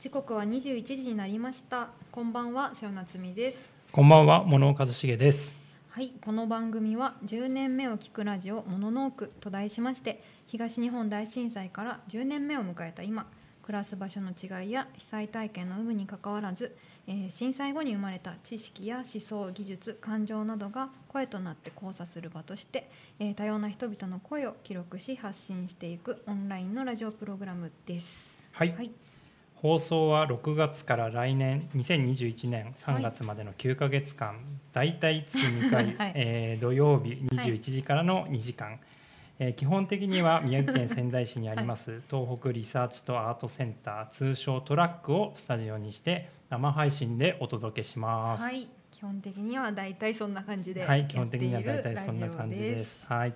時刻は21時になりましたこんばんは瀬尾夏美ですこんばんは、物尾一茂です。はいこの番組は10年目を聞くラジオモノノークと題しまして東日本大震災から10年目を迎えた今暮らす場所の違いや被災体験の有無にかかわらず、えー震災後に生まれた知識や思想技術感情などが声となって交差する場として、えー多様な人々の声を記録し発信していくオンラインのラジオプログラムです。はいはい、放送は6月から来年2021年3月までの9ヶ月間、だいたい月2回、はい。えー土曜日21時からの2時間、えー基本的には宮城県仙台市にあります、東北リサーチとアートセンター通称トラックをスタジオにして生配信でお届けします。はい、基本的にはだいたいそんな感じではい、やっている基本的にはだいたいそんな感じです。はい、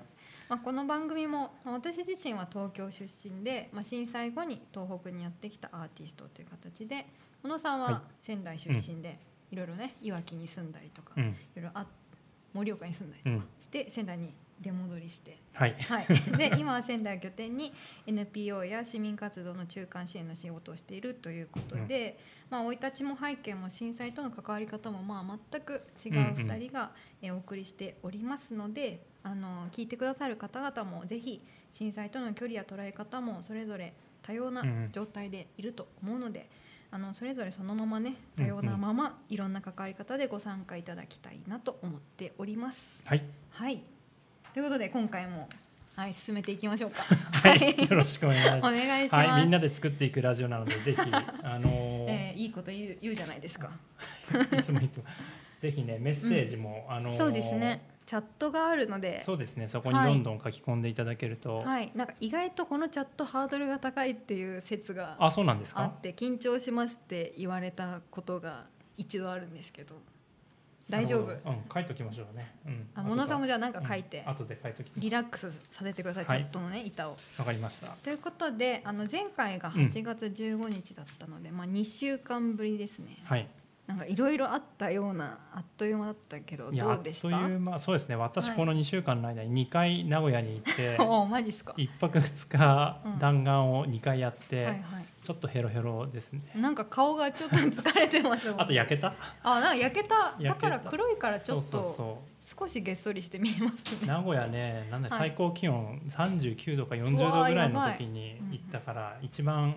まあ、この番組もまあ私自身は東京出身で、まあ、震災後に東北にやってきたアーティストという形で小野さんは仙台出身で、いろいろねいわきに住んだりとか、いうん、ろいろあ盛岡に住んだりとかして、仙台に出戻りして、はい、はい、で今は仙台を拠点に NPO や市民活動の中間支援の仕事をしているということで、まあ生い立ちも背景も震災との関わり方もまあ全く違う2人が、えーお送りしておりますのであの聞いてくださる方々もぜひ震災との距離や捉え方もそれぞれ多様なうん状態でいると思うので。あのそれぞれそのままね多様なままいろんな関わり方でご参加いただきたいなと思っております。はい、はい。ということで今回もはい進めていきましょうか。はい、よろしくお願いします お。願いします。はい、みんなで作っていくラジオなので、ぜひ、あのーえーいいこと言う言うじゃないですか。いつも言ってもぜひね、メッセージも、あのーそうですね。チャットがあるので、そうですね、そこにはいどんどん書き込んでいただけると。はい。なんか意外とこのチャットハードルが高いっていう説があ、そうなんですか？あって緊張しますって言われたことが一度あるんですけど、大丈夫？うん、書いときましょうね。うん。あ、モノさんもじゃあなんか書いてうん、後で書いとき。リラックスさせてください。チはいャットのね板を。わかりました。ということで、あの前回がうん8月15日だったので、まあ2週間ぶりですね。はい。なんかいろいろあったようなあっという間だったけどどうでした？あっという間、そうですね。私はい。この2週間の間に2回名古屋に行って。おおマジっすか？一泊二日うん弾丸を2回やって、はいはちょっとヘロヘロですね。いなんか顔がちょっと疲れてます あと焼けた？あなんか焼けた？だから黒いからちょっと。少しげっそりして見えますね。名古屋ねなんだはい。最高気温39度か40うわー度ぐらいの時に行ったから一番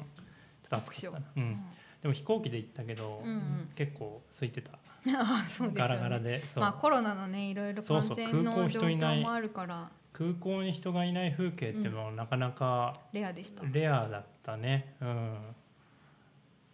ちょっと暑かったな、ううん。ん、でも飛行機で行ったけど、うんうん。結構空いてた。あそうですよね。ガラガラでまあコロナのねいろいろ感染の状況もあるから空港に人がいない風景っていうのはなかなかレアでした。レアだったね。うん。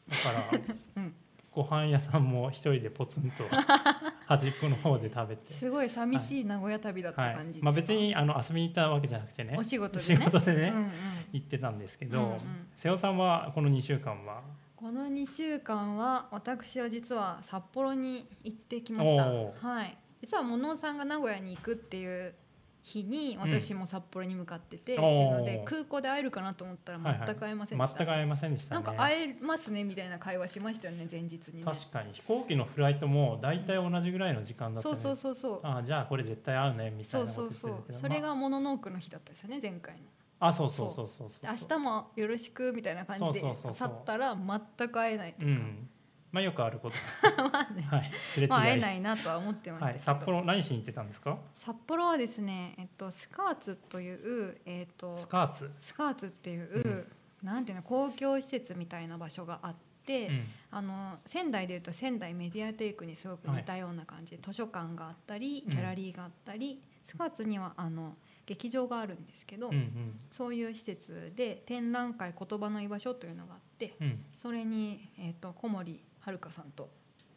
だから、うん。ご飯屋さんも一人でポツンと 端っこの方で食べて。すごい寂しい名古屋旅だったはい。感じですか？まあ、別にあの遊びに行ったわけじゃなくてね。お仕事で仕ね事でね、うんうん。行ってたんですけど、うんうん。瀬尾さんはこの2週間は？この2週間は私は実は札幌に行ってきました。はい。実は物尾さんが名古屋に行くっていう日に私も札幌に向かってて、おー。っていうので空港で会えるかなと思ったらはいはい全く会えませんでした、全く会えませんでしたね。なんか会えますねみたいな会話しましたよね前日にね。確かに飛行機のフライトも大体同じぐらいの時間だったね。そうそうそうそう。あじゃあこれ絶対会うねみたそいうなそうそう言ってるけど。それがまモノノークの日だったですよね前回のああそうそう。そうそうそう。で明日もよろしくみたいな感じで去ったら全く会えないとか、うん。まあよくあること。まあね。はい。すれ違い、まあ会えないなとは思ってましたはい、札幌何しに行ってたんですか？札幌はですね、えっと、スカーツという、えっと、スカーツ、スカーツっていう、なんていうの公共施設みたいな場所があって、うん。あの仙台でいうと仙台メディアテイクにすごく似たような感じで、図書館があったりギャラリーがあったり、スカーツにはあの劇場があるんですけど、うんうん。そういう施設で展覧会言葉の居場所というのがあってうん。それに、えっと小森遥さんと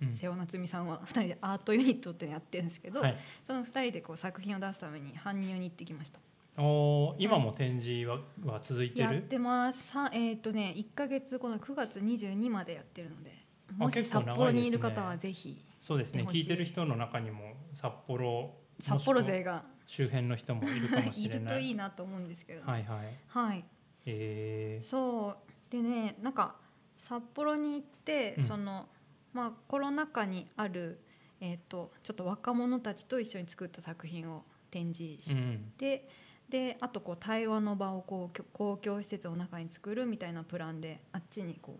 うん。瀬尾夏美さんは2人でアートユニットってやってるんですけど、はい、その2人でこう作品を出すために搬入に行ってきました。おー今も展示はは続いてる？やってます。さえっ、とね1か月後の9月22までやってるのでもし札幌にいる方はぜひそうですね。聞いてる人の中にも札幌札幌勢が周辺の人もいるかもしい。るとれない いいなと思うんですけど、はいはい。はい。えー、そう。でねなんか札幌に行って、うん。そのまあコロナ禍にあるえっ、とちょっと若者たちと一緒に作った作品を展示しうん。て、であとこう対話の場をこう公共施設の中に作るみたいなプランであっちにこ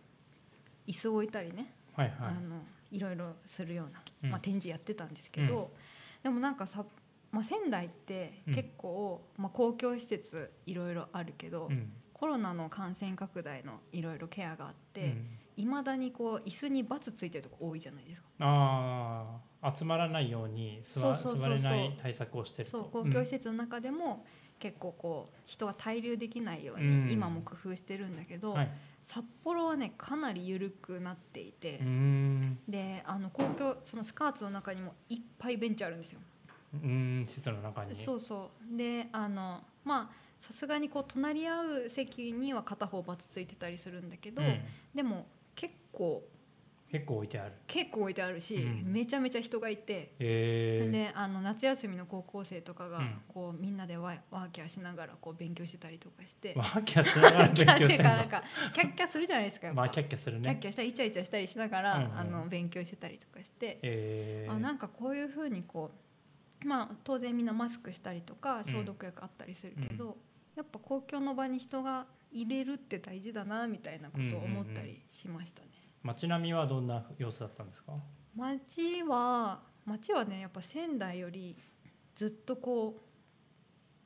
う椅子を置いたりね、はいはい。あのいろいろするような、うん。まあ、展示やってたんですけど、でもなんかさ、まあ、仙台ってうん。結構、まあ、公共施設いろいろあるけど、うん。コロナの感染拡大のいろいろケアがあっうてん。いま、未だにこう椅子にバツついてるとこ多いじゃないですか。ああ集まらないように座そうそうそうそう。座れない対策をしてると。そう公共施設の中でも結構こう人は滞留できないよううん。に今も工夫してるんだけど、うんはい。札幌はねかなり緩くなっていて、であの公共そのスカーツの中にもいっぱいベンチあるんですよ。うーん施設の中に。そうそう。であのまあさすがにこう隣り合う席には片方バツついてたりするんだけど、うん。でも結構結構置いてある。結構置いてあるし、うん。めちゃめちゃ人がいて。え。ー、であの夏休みの高校生とかが、うん。こうみんなでワイワーキャーしながらこう勉強してたりとかしてワーキャーしながら勉強っていうかなんかキャッキャするじゃないですかまあキャッキャするね。キャッキャしたりイチャイチャしたりしながら、うんうん。あの勉強してたりとかして、え。ー、あなんかこういうふうにこうまあ当然みんなマスクしたりとか消毒薬あったりするけど、やっぱ公共の場に人が入れるって大事だなみたいなことを思ったりしましたね。街並みはどんな様子だったんですか？街は街はねやっぱ仙台よりずっとこ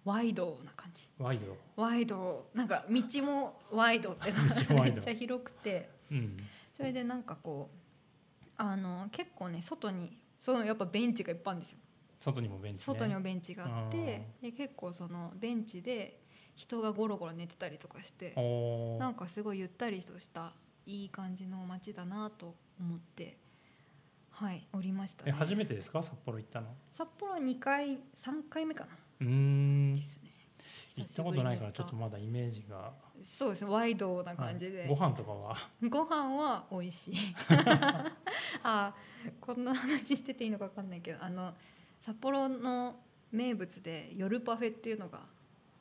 うワイドな感じ。ワイド。ワイド。なんか道もワイドって めっちゃ広くて。うん。それでなんかこうあの結構ね外にそのやっぱベンチがいっぱいあるんですよ外にもベンチ、ね、外にもベンチがあってで結構そのベンチで人がゴロゴロ寝てたりとかしてなんかすごいゆったりとしたいい感じの街だなと思ってはいおりましたね。え初めてですか？札幌行ったの？札幌2回3回目かな。うーん。ですね。行ったことないからちょっとまだイメージが。そうですねワイドな感じで、はいご飯とかは？ご飯は美味しい。あこんな話してていいのか分かんないけどあの札幌の名物で夜パフェっていうのが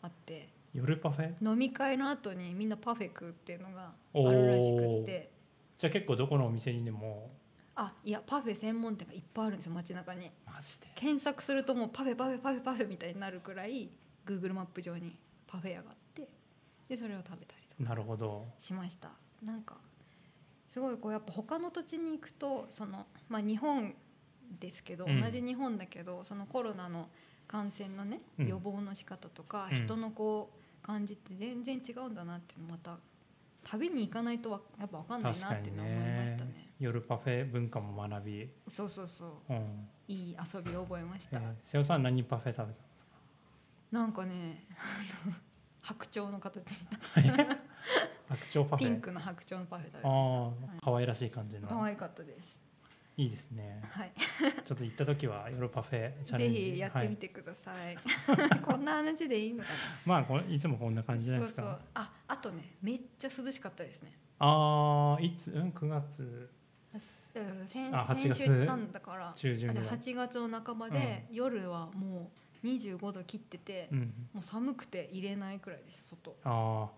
あって夜パフェ？飲み会の後にみんなパフェ食うっていうのがあるらしくって。じゃあ結構どこのお店にでも？あいやパフェ専門店がいっぱいあるんですよ街中に。マジで？検索するともうパフェパフェパフェパフェみたいになるくらい Google マップ上にパフェ屋があってでそれを食べたりとかなるほど。しました。なんかすごいこうやっぱ他の土地に行くとその、まあ、日本ですけど、うん。同じ日本だけどそのコロナの感染のねうん。予防の仕方とか、うん。人のこう感じって全然違うんだなっていうのまた旅に行かないとわやっぱ分かんないなっていうのは思いましたね。夜パフェ文化も学び、そうそうそう。うん。いい遊びを覚えました、えー、瀬尾さん何パフェ食べたなんかね白鳥の形した。白鳥パフェ。ピンクの白鳥のパフェ食べましああ可愛らしい感じの。た可愛かったですいいですね。は い。ちょっと行った時は夜パフェチャレぜンジ。ひやってみてください、こんな話でいいのかな？まあこれいつもこんな感じですか？そうそう。ああとねめっちゃ涼しかったですね。ああいつ？うん9月。うん先あ8先週行ったんだから。中旬あじゃあぐらい8月の半ばで、夜はもう25度切ってて、うん。もう寒くて入れないくらいでした外。ああも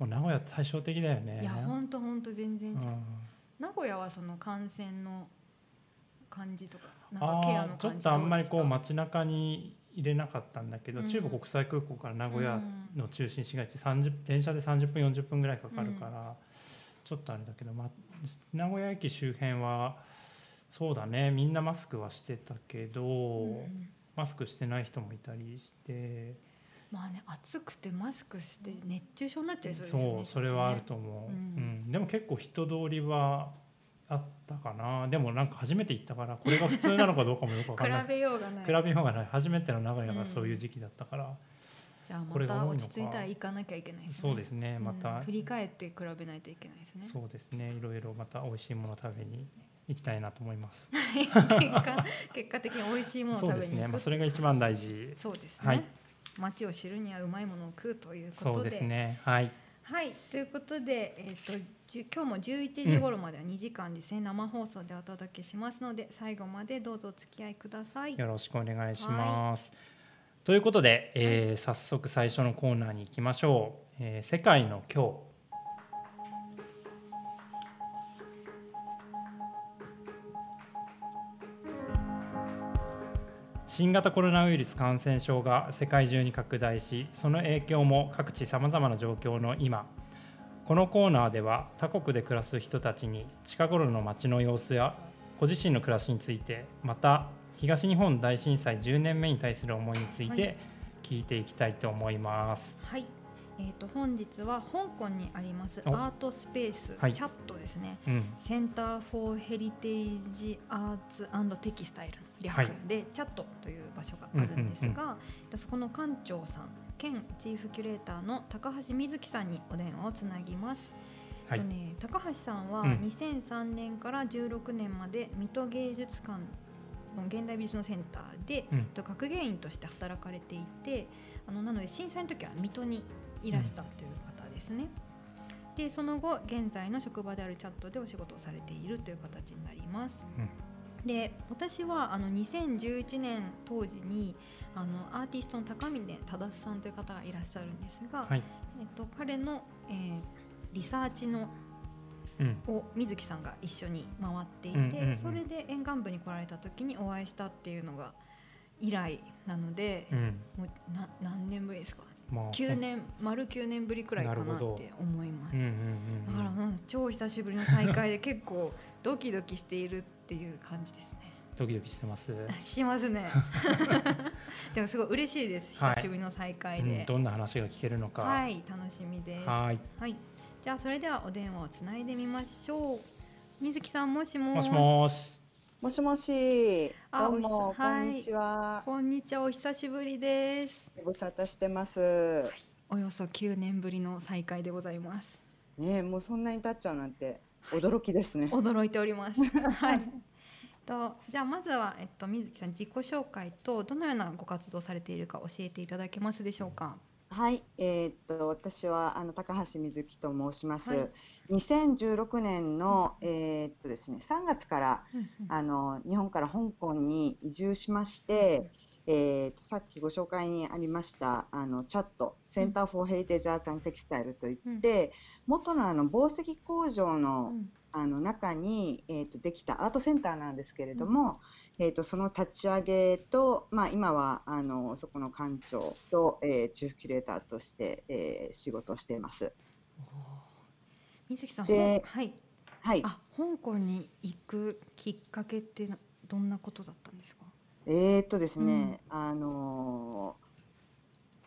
う名古屋対照的だよね。いやほんとほんと全然違う、うん。名古屋はその感染の感じとかなんかケアの感じちょっとあんまりこう街中に入れなかったんだけど、うん。中部国際空港から名古屋うん。の中心市街地30電車で30分40分ぐらいかかるから、ちょっとあれだけど、まあ、名古屋駅周辺はそうだねみんなマスクはしてたけど、マスクしてない人もいたりして。まあね暑くてマスクして熱中症になっちゃいそうですそう,、よねそれはあると思う、ううん。ん。でも結構人通りはあったかな。でもなんか初めて行ったからこれが普通なのかどうかもよくわっとねかんない。比べようがない。比べようがない。初めての名古屋がそういう時期だったから、じゃあまた落ち着いたら行かなきゃいけないですね。そうですね。また、うん振り返って比べないといけないですね。そうですね。いろいろまた美味しいもの食べに行きたいなと思います。結果結果的に美味しいものをそうですね、まあ、それが一番大事。そうですね、はい。街を知るにはうまいものを食うというこそうとでですね。はいはいということで、えー、と今日も11時頃までは2時間ですね、生放送でお届けしますので最後までどうぞお付き合いくださいよろしくお願いします。ということで、えー早速最初のコーナーに行きましょう。えー世界の今日。新型コロナウイルス感染症が世界中に拡大しその影響も各地さまざまな状況の今このコーナーでは他国で暮らす人たちに近頃の街の様子やご自身の暮らしについてまた東日本大震災10年目に対する思いについて聞いていきたいと思います。はい。えー、と本日は香港にありますアおートスペース、はい。チャットですね。うん、センター・フォー・ヘリテージ・アーツテキスタイルの略はい。で、チャットという場所があるんですが、えっとそこの館長さん兼チーフキュレーターの高橋瑞希さんにお電話をつなぎます。はい。えっとね、高橋さんはうん。2003年から16年まで水戸芸術館の現代美術のセンターで、うん。えっと学芸員として働かれていてあのなので震災の時は水戸にいらしたという方ですね。でその後現在の職場であるチャットでお仕事をされているという形になります。で私はあの2011年当時にあのアーティストの高峰忠さんという方がいらっしゃるんですが、はい、えっと、彼の、えーリサーチのうん、を水木さんが一緒に回っていて、うんうんうん。それで沿岸部に来られた時にお会いしたっていうのが以来なので、うん、もうな何年ぶりですか？まあ、9年丸9年ぶりくらいかなって思います。うんうんうんだからもう超久しぶりの再会で結構ドキドキしているっていう感じですね。ドキドキしてます？しますね。でもすごい嬉しいです。はい久しぶりの再会うんで。どんな話が聞けるのか。はい、楽しみです。はいはい。じゃあそれではお電話をつないでみましょう。水木さんもしももしもし。もしもし、あどうも、おこんにちは。こんにちは、お久しぶりです。ご無沙汰してます。およそ9年ぶりの再会でございます。ねえ、もうそんなに経っちゃうなんて、驚きですね。驚いております。はい。とじゃあまずはえっと水木さん自己紹介とどのようなご活動されているか教えていただけますでしょうか？はい、えーっと、私はあの高橋瑞希と申します。はい。2016年の、えーっとですね、3月からうんうん。あの日本から香港に移住しまして、えー、とさっきご紹介にありましたあのチャットセンター・フォー・ヘリテージ・アーツ・テキスタイルといって、元のあの紡績工場の,、うん。あの中に、えー、とできたアートセンターなんですけれども、えー、とその立ち上げと、まあ、今はあのそこの館長と、えーチーフキュレーターとして、えー仕事をしています。水木さん、はい。はい、あ、香港に行くきっかけってなどんなことだったんですか？えーっとですね、あの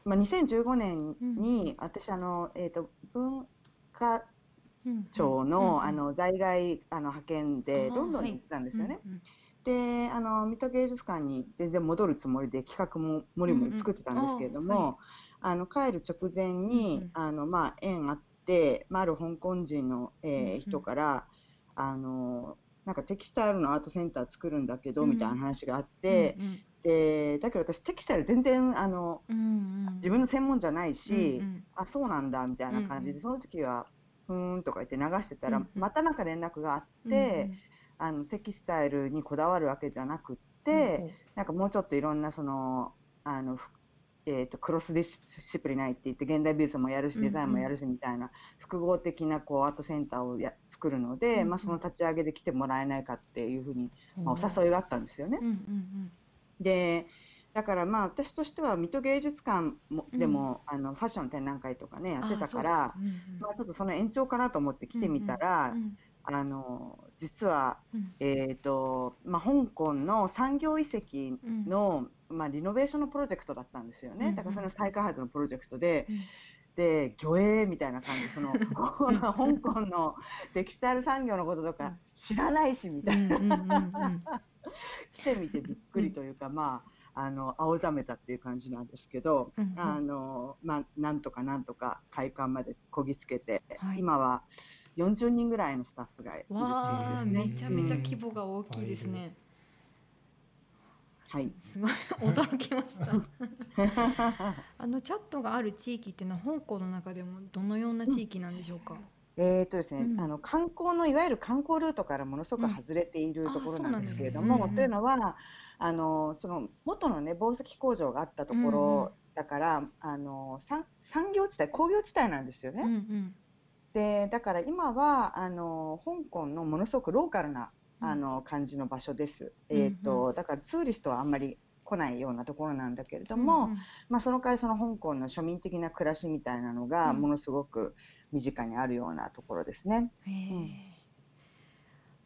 ーまあ、2015年に私あの、えーっと文化庁の,、あの在外あの派遣でロンドンに行ってたんですよね。うんうんであの水戸芸術館に全然戻るつもりで企画ももりもり作ってたんですけれども、うんうんああの帰る直前に、うんうん。あのまあ、縁あって、まあ、ある香港人の、えーうんうん。人からあのなんかテキスタイルのアートセンター作るんだけど、うん。みたいな話があって、うんでだけど私テキスタイル全然あのうんうん。自分の専門じゃないし、うんうん。あそうなんだみたいな感じで、うんうん。その時はふーんとか言って流してたら、うんうん。またなんか連絡があって、あのテキスタイルにこだわるわけじゃなくって、なんかもうちょっといろんなそのあの、ふえー、とクロスディシプリナイって言って現代美術もやるしうんうん。デザインもやるしみたいな複合的なこうアートセンターをや作るので、うんうん。まあ、その立ち上げで来てもらえないかっていうふうに、うん。まあ、お誘いがあったんですよね。うんうんでだからまあ私としては水戸芸術館もうん。でも、あのファッション展覧会とかねやってたから、あそうんうん。まあ、ちょっとその延長かなと思って来てみたら、うんあの実は、うん。えーとまあ、香港の産業遺跡うん。の、まあ、リノベーションのプロジェクトだったんですよね、うんうん。だからその再開発のプロジェクトで、うん。で魚影みたいな感じ。その 香港のテキスタイル産業のこととか知らないしみたいな、来てみてびっくりというか、まああの青ざめたっていう感じなんですけど、うんうん。あのまあ、なんとかなんとか開館までこぎつけて、はい。今は40人ぐらいのスタッフがいるチームですね。めちゃめちゃ規模が大きいですね。はいすごい驚きました。あのチャットがある地域っていうのは香港の中でもどのような地域なんでしょうか？えーとですねうんあの観光のいわゆる観光ルートからものすごく外れているうんところなんですけれどあそうなんねも、というのはあのその元のね紡績工場があったところだから、あの産産業地帯工業地帯なんですよね。うんうんでだから今はあの香港のものすごくローカルなあの感じの場所です。うんえーとだからツーリストはあんまり来ないようなところなんだけれども、うんうんまあ、その代わりその香港の庶民的な暮らしみたいなのがうんものすごく、身近にあるようなところですね。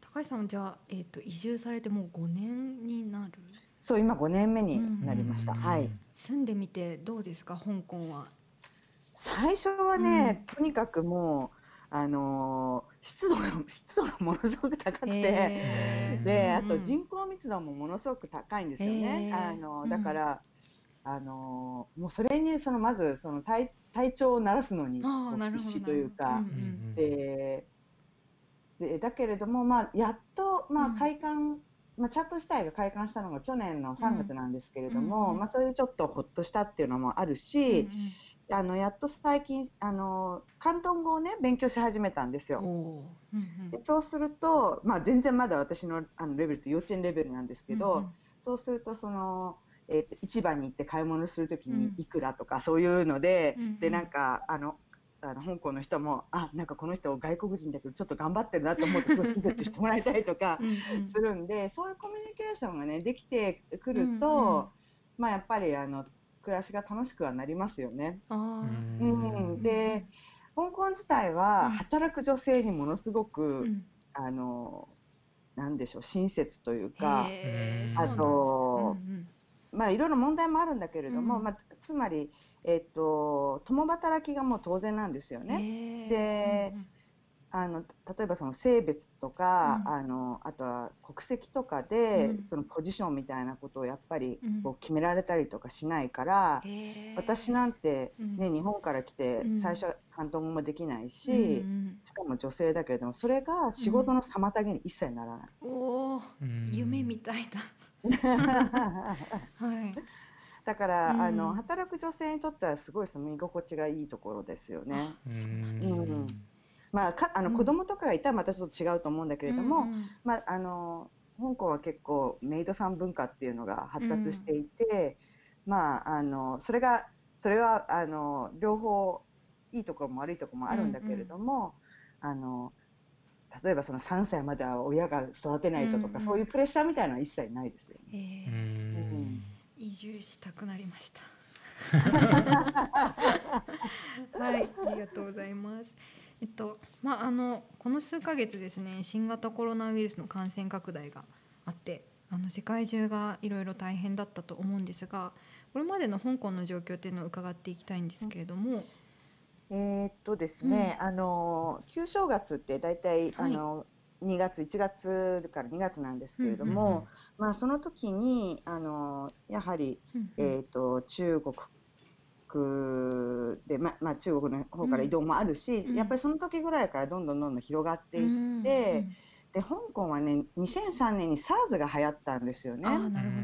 高橋さんはじゃあ、えー、と移住されてもう5年になる？そう今5年目になりました。うんはい。住んでみてどうですか？香港は。最初はね、とにかくもうあのー湿度が 湿度がものすごく高くて。へー。で、あうんうん。と人口密度もものすごく高いんですよね。へー。あのうん。だから、あのもうそれにそのまずその体体調を慣らすのに必死というか、ででだけれどもまあやっとまあうん。開館、まあチャット自体が開館したのが去年の3月なんですけれども、うんうんまあそれでちょっとほっとしたっていうのもあるし、あのやっと最近あの広東語をね勉強し始めたんですよ。でそうすると、まあ、全然まだ私のあのレベルって幼稚園レベルなんですけど、うんうん。そうするとその、えーと市場に行って買い物するときうん。にいくらとかそういうので、うんうん。でなんかあのあの香港の人もあなんかこの人外国人だけどちょっと頑張ってるなと思ってすごいしてもらいたいとかうんうん。するんで、そういうコミュニケーションがねできてくると、うんうん。まあやっぱりあの暮らしが楽しくはなりますよね。あー。うん。で香港自体はうん。働く女性にものすごく、うん。あのなんでしょう親切というか、あと、うんうん。まあいろいろ問題もあるんだけれども、うん。まあ、つまり、えっと共働きがもう当然なんですよね。でうんうんあの例えばその性別とか、うん。あのあとは国籍とかで、うん。そのポジションみたいなことをやっぱりうん。こう決められたりとかしないから、へー私なんて、ねうん。日本から来てうん。最初は広東語もできないし、うんうんしかも女性だけれどもそれが仕事の妨げに一切ならない。お夢みたいだ。はい。だから、うん。あの働く女性にとってはすごい住み心地がいいところですよね。そうなんうんうんまあ、かあのうん子供とかがいたらまたちょっと違うと思うんだけれども、うんうんまあ、あの香港は結構メイドさん文化っていうのが発達していて、まあ、あのそれがそれはあの両方いいところも悪いところもあるんだけれども、あの例えばその3歳までは親が育てないととか、うんうんそういうプレッシャーみたいなのは一切ないですよね。へうーん移住したくなりました。はい、ありがとうございます。えっと、まあ、あの、この数ヶ月ですね、新型コロナウイルスの感染拡大があって。あの世界中がいろいろ大変だったと思うんですがこれまでの香港の状況っていうのを伺っていきたいんですけれども、えーっとですね、あの旧正月って大体、はい。あの2月1月から2月なんですけれどうんも、まあ、その時にあのやはり、えーっと中国で、ままあ、中国の方から移動もあるし、うん。やっぱりその時ぐらいからどんどんどんどん広がっていって、うんでで香港はね2003年に SARS が流行ったんですよね。ああなるほ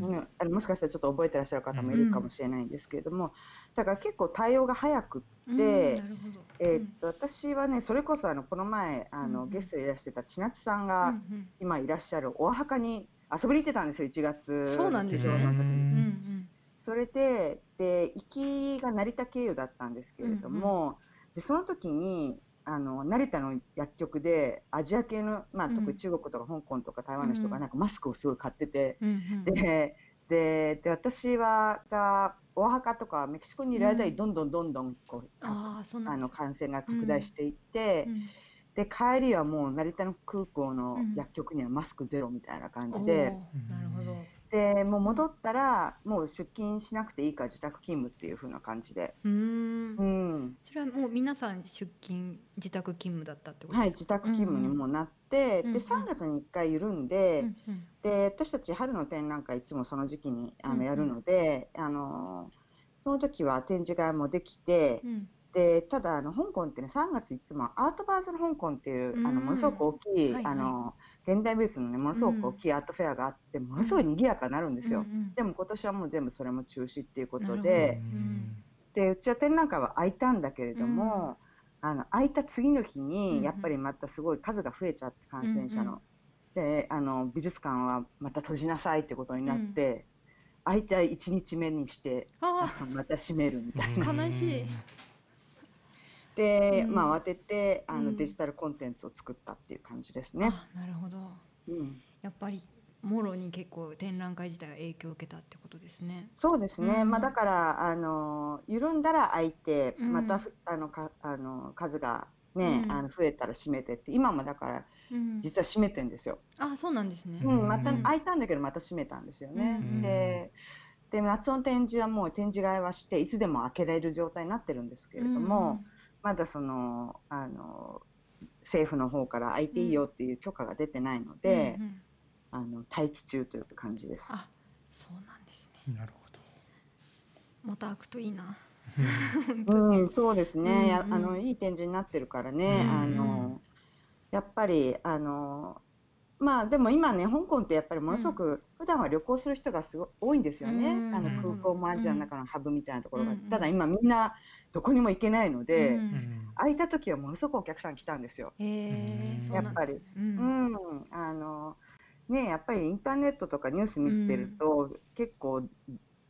ど、うん。うん。あのもしかしたらちょっと覚えてらっしゃる方もいるかもしれないんですけれども、だから結構対応が早くうんでなるほど。えーっと私はねそれこそあのこの前あの、うん。ゲストでいらしてた千夏さんうんがうん。今いらっしゃるお墓に遊びに行ってたんですよ1月。そうなんですねの時にうんうんそれでで行きが成田経由だったんですけれども、でその時にあの成田の薬局でアジア系の、まあ、うん特に中国とか香港とか台湾の人うん。がなんかマスクをすごい買ってて、うんうん。ででで私はがお墓とかメキシコにいる間うん。にどんどんどんどんこう、ああそうなあのんですか感染が拡大していって、うん。で帰りはもう成田の空港のうん。薬局にはマスクゼロみたいな感じで、なるほどでもう戻ったらもう出勤しなくていいから自宅勤務っていう風な感じで、うーん。うん。それはもう皆さん出勤自宅勤務だったってことはい、ですか？自宅勤務にもなって、うんうんで3月に1回緩んで,、うんうんで私たち春の展覧会いつもその時期にあうんうん。のやるので、あのその時は展示会もできて、うん。でただあの香港ってね3月いつもアートバーズの香港っていう、あうん。のものすごく大きい、はいはい。あの現代美術のねものすごく大きいアートフェアがあって、ものすごい賑やかになるんですよ。うんうんでも今年はもう全部それも中止っていうことでうん。でうちは展覧会は開いたんだけれども、あの開いた次の日うんうん。にやっぱりまたすごい数が増えちゃって感染者の。であの美術館はまた閉じなさいってことになって、開いた1日目にしてまた閉めるみたいな。悲しいで、うん。まあ慌ててあの、うん。デジタルコンテンツを作ったっていう感じですあね。なるほど。うん、やっぱりもろに結構展覧会自体が影響を受けたってことですね。そうですね、うん。まあ、だからあの緩んだら開いて、うん。またふあのかあの数が、ねうん。あの増えたら閉めてって今もだからうん、実は閉めてんですよ、あそうなんですね。うん。またうん。開いたんだけどまた閉めたんですよね、うんでで夏の展示はもう展示会はしていつでも開けられる状態になってるんですけれども、まだそのあの政府の方から開いていいよっていう許可が出てないのうんで、うんうんあの待機中という感じです。あそうなんですね。なるほどまた開くといいな。うん、そうですね、やうんうんあのいい展示になってるからね、うんあのやっぱりあのまあでも今ね香港ってやっぱりものすごく、普段は旅行する人がすごい多いんですよね、うん。あの空港もアジアの中のハブみたいなところが、うん。ただ今みんなどこにも行けないので、空いた時はものすごくお客さん来たんですよ。えー、うん。そうなんあのねやっぱりインターネットとかニュース見てると、結構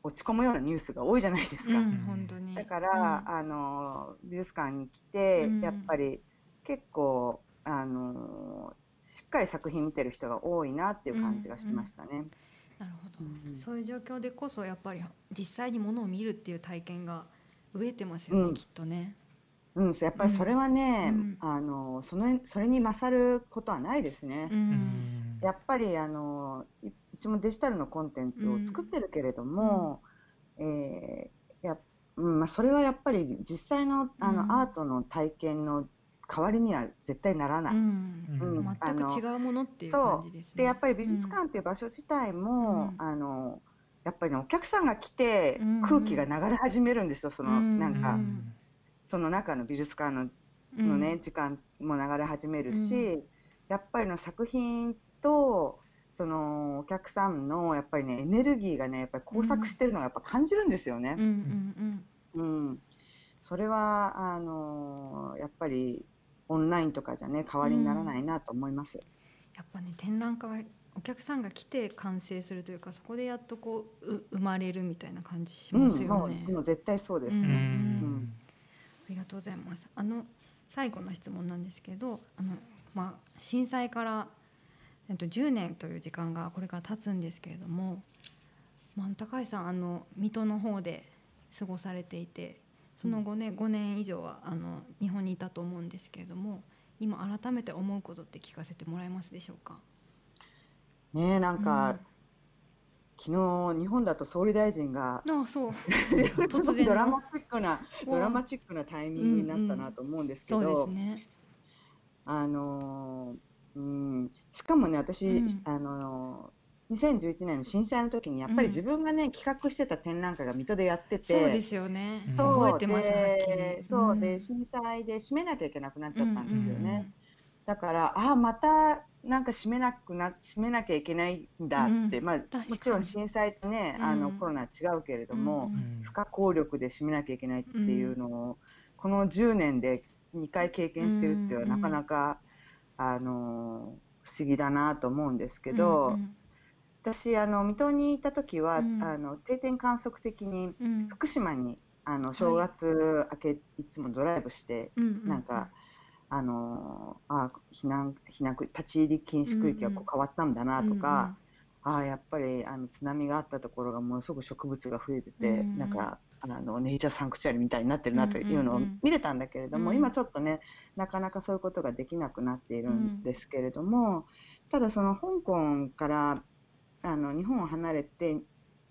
落ち込むようなニュースが多いじゃないですか。うん、本当に。だから、あの美術館に来て、うん。やっぱり結構あのしっかり作品見てる人が多いなっていう感じがしましたね。なるほど、うんそういう状況でこそやっぱり実際にものを見るっていう体験が飢えてますよね、うん。きっとね。うん、やっぱりそれはね、うん。あのそのそれに勝ることはないですね。ううん。んやっぱりあのいうちもデジタルのコンテンツを作ってるけれども、えーやうんまあ、それはやっぱり実際のあの、うん。アートの体験の代わりには絶対ならない。うん。うん。あ全のく違うものっていう感じですね。でやっぱり美術館っていう場所自体も、うん。あのやっぱりねお客さんが来てうん空気が流れ始めるんですよその、うんなんか、うん。その中の美術館のうん。のね、時間も流れ始めるし、うやっぱりの作品とそのお客さんのやっぱりねエネルギーがねやっぱり交錯してるのがやっぱ感じるんですよね。うん。うん。うん。それはあのやっぱりオンラインとかじゃね代わりにならないなと思います。やっぱね展覧会はお客さんが来て完成するというかそこでやっとこうう生まれるみたいな感じしうん、ますよもね。うもう絶対そうです。うんうんありがとうございます。あの最後の質問なんですけど、あのまあ震災からえっと10年という時間がこれから経つんですけれども、まあ高井さんあの水戸の方で過ごされていて、その後ね5年以上はあの日本にいたと思うんですけれども、今改めて思うことって聞かせてもらえますでしょうか？ねえなんか、昨日日本だと総理大臣がうん、あそう。突然の。ドラマチックなおドラマチックなタイミングになったなと思うんですけそうど、ですね。あのーうん、しかもね私、うん。あのー2011年の震災の時にやっぱり自分がね、企画してた展覧会が水戸でやっててそうですよね。覚えてますはっきでり。そう、ん。で震災で閉めなきゃいけなくなっちゃったんですよね、うんだからああまたなんか閉めなくな閉めなきゃいけないんだって、まあかに。もちろん震災とね、あのうんコロナは違うけれども、うん不可抗力で閉めなきゃいけないっていうのを、この10年で2回経験してるっていうのはうんなかなか、あの不思議だなと思うんですけど、うん私あの水戸にいた時は、うん。あの定点観測的にうん。福島にあの正月明け、い、つもドライブしてうんなんか、あのあ避難避難区立ち入り禁止区域がこう変わったんだなとか、あやっぱりあの津波があったところがものすごく植物が増えてて、うんうんなんかあのネイチャーサンクチュアリみたいになってるなというのをうんうんうん。見れたんだけれども、うん。今ちょっとねなかなかそういうことができなくなっているん。ですけれども、ただその香港からあの日本を離れて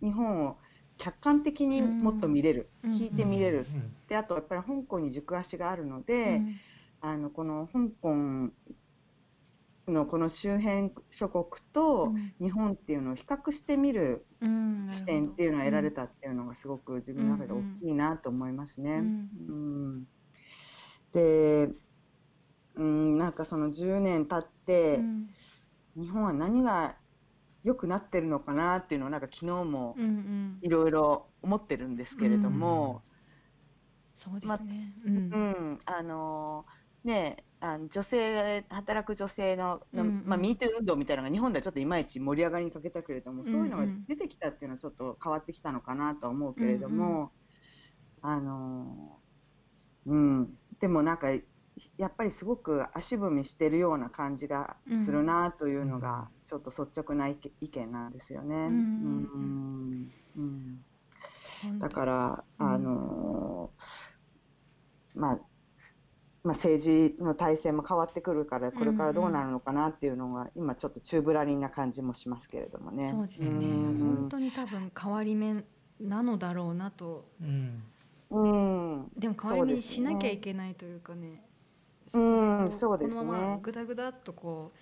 日本を客観的にもっと見れる、うん。聞いて見れる、うん。であとやっぱり香港に軸足があるのうで、ん。あのこの香港のこの周辺諸国と日本っていうのを比較してみるうん。視点っていうのが得られたっていうのがすごく自分の中で大きいなと思いますね。うん。うん。で、うん、なんかその10年経ってうん。日本は何が良くなってるのかなっていうのをなんか昨日もうんうん。いろいろ思ってるんですけれども、そうですね。ううん。ん。あのねあの女性働く女性の、うんうん。まあ、ミート運動みたいなのが日本ではちょっといまいち盛り上がりに欠けたけれども、そういうのがうんうん出てきたっていうのはちょっと変わってきたのかなとは思うけれども、あのうん、でもなんかやっぱりすごく足踏みしてるような感じがするなというのが、ちょっと率直な意見なんですよね。うん、うん。だから、あのまあまあ、政治の体制も変わってくるからこれからどうなるのかなっていうのが、今ちょっと宙ぶらりんな感じもしますけれどもね。そうですね、本当に多分変わり目なのだろうなと、うん、うん、でも変わり目にしなきゃいけないというかね。うん、そうですね。このままぐだぐだっとこう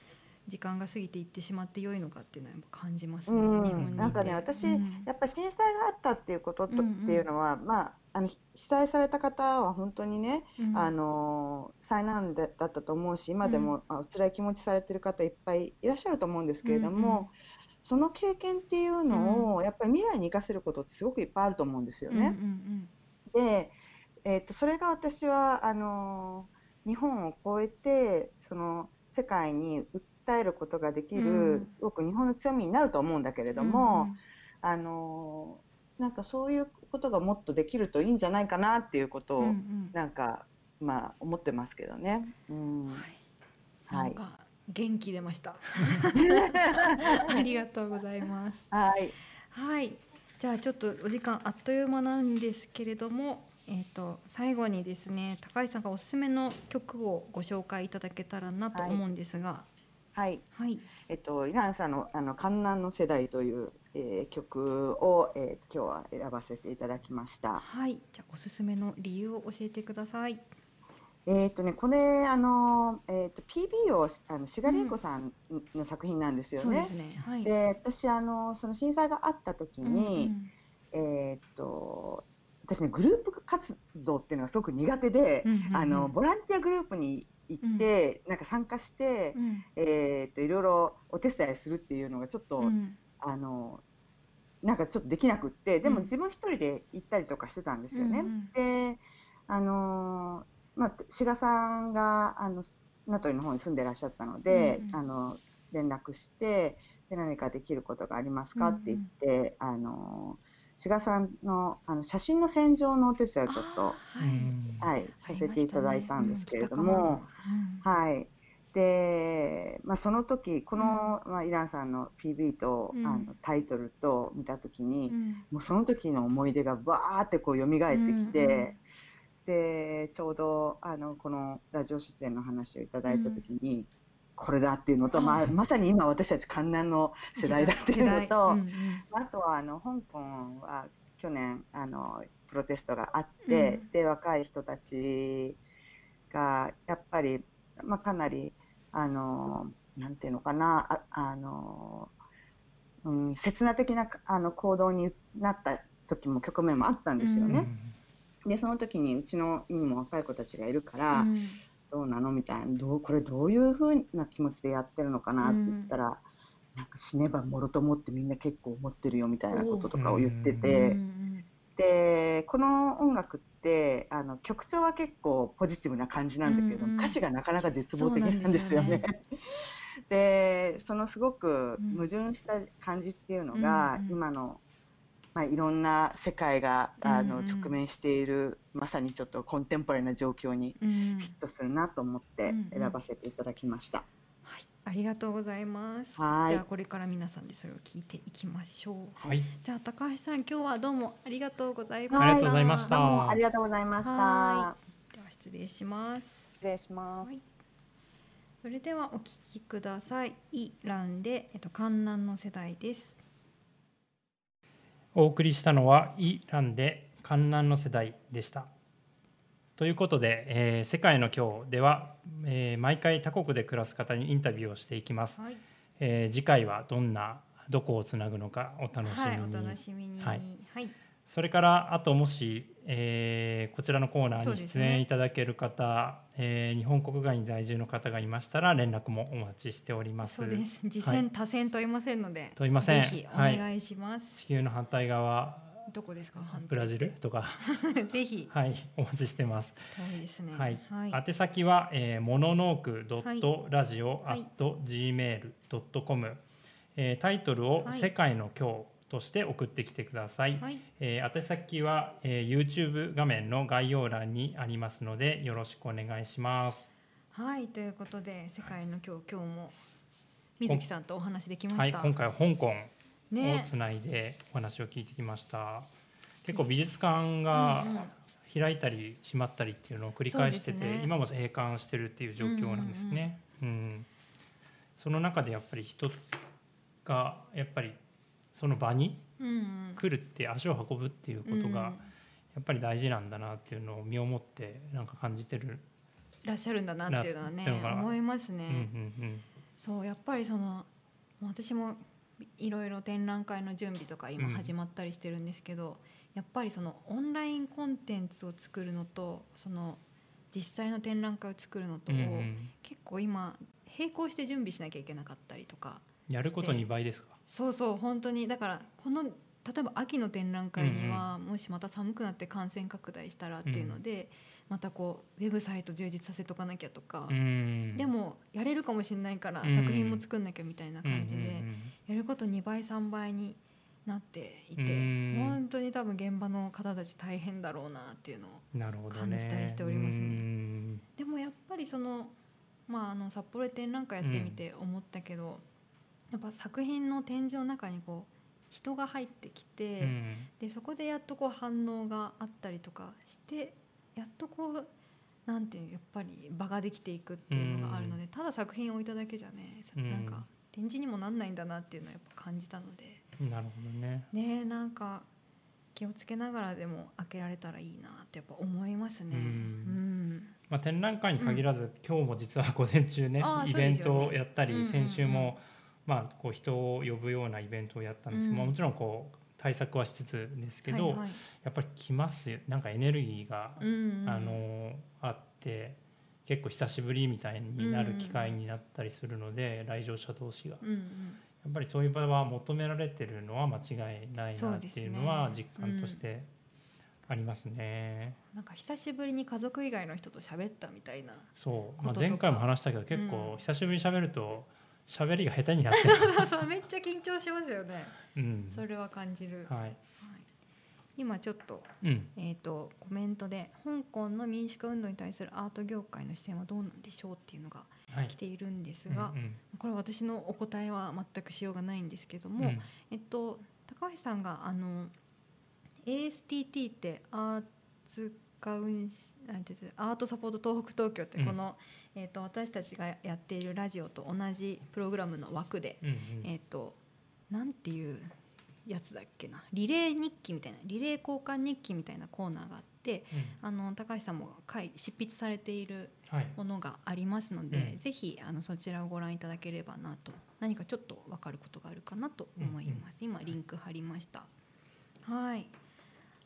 時間が過ぎていってしまって良いのかっていうのは感じますね。うん、なんかね私、うん、やっぱり震災があったっていうことと、っていうのはまああの被災された方は本当にね、うん、あの災難だったと思うし今でも、うん、辛い気持ちされてる方いっぱいいらっしゃると思うんですけれども、うんうん、その経験っていうのを、やっぱり未来に生かせることってすごくいっぱいあると思うんですよね。うんうんうん、で、えーと、それが私はあの日本を超えてその世界に訴えることができる、すごく日本の強みになると思うんだけれども、あのなんかそういうことがもっとできるといいんじゃないかなっていうことを、うんうん、なんかまあ思ってますけどね。うん、はい。元気出ました。ありがとうございます。はい。はい。じゃあちょっとお時間あっという間なんですけれども、えっ、ー、と最後にですね高橋さんがおすすめの曲をご紹介いただけたらなと思うんですが。はい。はい。えっとイランさんのあの観南の世代というえー、曲を、えー、今日は選ばせていただきました。はい、じゃおすすめの理由を教えてください。えっ、とね、これあのえっ、ー、と PB をあの志賀玲子さんの作品なんですよね。うん、ね。はい。で、私あのその震災があった時に、うんうん、えっと私ねグループ活動っていうのがすごく苦手で、うんうんうん、あのボランティアグループに行って、うん、なんか参加して、うん、えっといろいろお手伝いするっていうのがちょっと、うん。あのなんかちょっとできなくってでも自分一人で行ったりとかしてたんですよね。うんうん、であのまあ志賀さんがあの名取の方に住んでらっしゃったので、うんうん、あの連絡してで何かできることがありますかって言って、うんうん、あの志賀さんのあの写真の洗浄のお手伝いをちょっと、はい、はい、させていただいたんですけれども、うん、はい。で、まあ、その時この、まあ、イランさんの PV と、うん、あのタイトルと見た時に、うん、もうその時の思い出がバーってこう蘇ってきて、うんうん、でちょうどあのこのラジオ出演の話をいただいた時に、これだっていうのと、まあ、まさに今私たち観南の世代だっていうのと、うんうん、あとはあの香港は去年あのプロテストがあって、で若い人たちがやっぱり、まあ、かなり。あのなんていうのかなああの、うん、刹那的なあの行動になった時も局面もあったんですよね。うん、でその時にうちのにも若い子たちがいるから、うん、どうなの？みたいな。どうこれどういうふうな気持ちでやってるのかな？って言ったら、うん、なんか死ねばもろともってみんな結構思ってるよみたいなこととかを言ってて。でこの音楽ってあの曲調は結構ポジティブな感じなんだけど、歌詞がなかなか絶望的なんですよね。で そのすごく矛盾した感じっていうのが、今の、まあ、いろんな世界があの、直面しているまさにちょっとコンテンポラリーな状況にフィットするなと思って選ばせていただきました。うんうんはい、ありがとうございます。じゃあこれから皆さんでそれを聞いていきましょう。はい。じゃあ高橋さん今日はどうもありがとうございました。ありがとうございました。ありがとうございました。では失礼します。失礼します。はい、それではお聞きください。イランでえっと観南の世代です。お送りしたのはイランで観南の世代でした。ということで、えー、世界の今日では、えー、毎回他国で暮らす方にインタビューをしていきます。はい、えー、次回はどんなどこをつなぐのかお楽しみに。はい、お楽しみに。はい。はい、それからあともし、えー、こちらのコーナーに出演いただける方、ねえー、日本国外に在住の方がいましたら連絡もお待ちしております。そうです。次戦、はい、多戦問いませんので。問いません。ぜひお願いします。地球の反対側どこですか？ブラジル？とか。ぜひ。はい。お待ちしてます。遠いですね。はい、はい、宛先は、えー、モノノークドットラジオアット gmail ドットコムタイトルを、世界の今日として送ってきてください。はいえー宛先は、えー YouTube 画面の概要欄にありますのでよろしくお願いします。はいということで世界の今日今日も水木さんとお話できまはい、した。今回は香港をねつないでお話を聞いてきました。結構美術館がうんうん開いたり閉まったりっていうのを繰り返してて、ね今も閉館してるっていう状況なんですね。うんその中でやっぱり人がやっぱりその場にうんうん来るって足を運ぶっていうことがやっぱり大事なんだなっていうのを身をもってなんか感じてる。いらっしゃるんだなっていうのはね思いますね。うんうんそうやっぱりその私もいろいろ展覧会の準備とか今うん始まったりしてるんですけど、やっぱりそのオンラインコンテンツを作るのとその実際の展覧会を作るのとを、うんうんうん結構今並行して準備しなきゃいけなかったりとかやること2倍ですか？そうそう本当にだからこの例えば秋の展覧会には、もしまた寒くなって感染拡大したらっていうので、またこうウェブサイト充実させとかなきゃとか、うん。でもやれるかもしれないからうん。作品も作んなきゃみたいな感じで、やること2倍3倍になっていて、うん。本当に多分現場の方たち大変だろうなっていうのを。感じたりしておりますね。うん。でもやっぱりその,、まあ、あの札幌で展覧会やってみて思ったけど、やっぱ作品の展示の中にこう人が入ってきて、うん。でそこでやっとこう反応があったりとかしてやっとこうなんていうやっぱり場ができていくっていうのがあるので、ただ作品を置いただけじゃね、うん。なんか展示にもなんないんだなっていうのをやっぱ感じたので。なるほどね。ねえなんか気をつけながらでも開けられたらいいなってやっぱ思いますね。ううん。んまあ、展覧会に限らず、今日も実は午前中ね。イベントをやったり、うんうんうん。先週も、まあ、こう人を呼ぶようなイベントをやったんですけど、うん。まあもちろんこう対策はしつつですけど、はいはい。やっぱり来ますよ。なんかエネルギーが、うんうんあのあって結構久しぶりみたいになる機会になったりするので、来場者同士が。うんうん。やっぱりそういう場は求められてるのは間違いないなっていうのは実感としてありますね。なんか久しぶりに家族以外の人と喋ったみたいなそう、まあ、前回も話したけど結構うん。久しぶりに喋ると喋りが下手になってそうそうめっちゃ緊張しますよね。る、うん、それは感じる、はい、はい。今ちょっと,、うん、えー、とコメントで香港の民主化運動に対するアート業界の視線はどうなんでしょうっていうのがはい。来ているんですが、うんこれは私のお答えは全くしようがないんですけども、うん。えっと高橋さんがあの ASTT ってアーツアートサポート東北東京ってうん。この、えっと私たちがやっているラジオと同じプログラムの枠で、うんうん。えっとなんていうやつだっけな？リレー日記みたいなリレー交換日記みたいなコーナーがあってうん。あの高橋さんも執筆されているはい。ものがありますので、うん。ぜひあのそちらをご覧いただければなと何かちょっと分かることがあるかなと思います、今リンク貼りました。はい。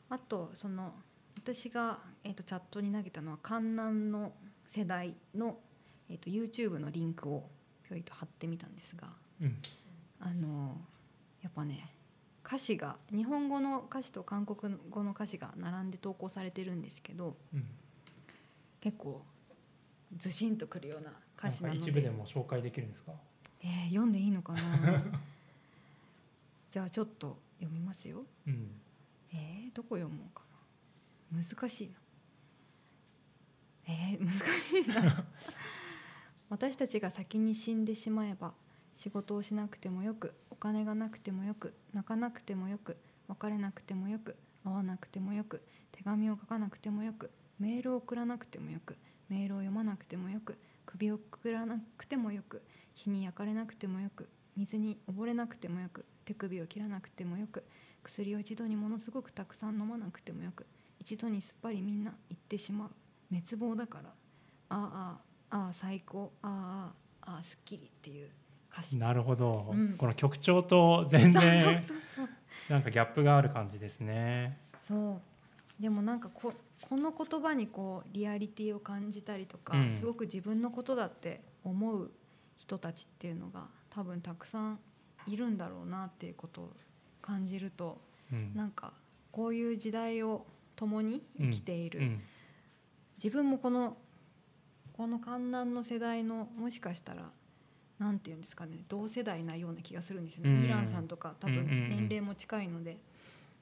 あとその私が、えー、とチャットに投げたのは観南の世代の、えー、と YouTube のリンクをぴょいと貼ってみたんですがうん。あのやっぱね歌詞が日本語の歌詞と韓国語の歌詞が並んで投稿されてるんですけどうん。結構ずしんとくるような歌詞なので。一部でも紹介できるんですか？えー読んでいいのかな？じゃあちょっと読みますよ。うん。えーどこ読もうかな？難しいなえー難しいな。私たちが先に死んでしまえば仕事をしなくてもよくお金がなくてもよく泣かなくてもよく別れなくてもよく会わなくてもよく手紙を書かなくてもよくメールを送らなくてもよくメールを読まなくてもよく首をくくらなくてもよく火に焼かれなくてもよく水に溺れなくてもよく手首を切らなくてもよく薬を一度にものすごくたくさん飲まなくてもよく一度にすっぱりみんな行ってしまう。滅亡だから。ああああ最高。ああああすっきりっていう歌詞。なるほど、うん。この曲調と全然なんかギャップがある感じですね。そう。でもなんかここの言葉にこうリアリティを感じたりとか、うん。すごく自分のことだって思う人たちっていうのが多分たくさんいるんだろうなっていうことを感じるとうん。なんかこういう時代を共に生きている、うん自分もこのこの観覧の世代のもしかしたらなんていうんですかね同世代なような気がするんですよね、うん。イランさんとか多うんうんうん分年齢も近いので、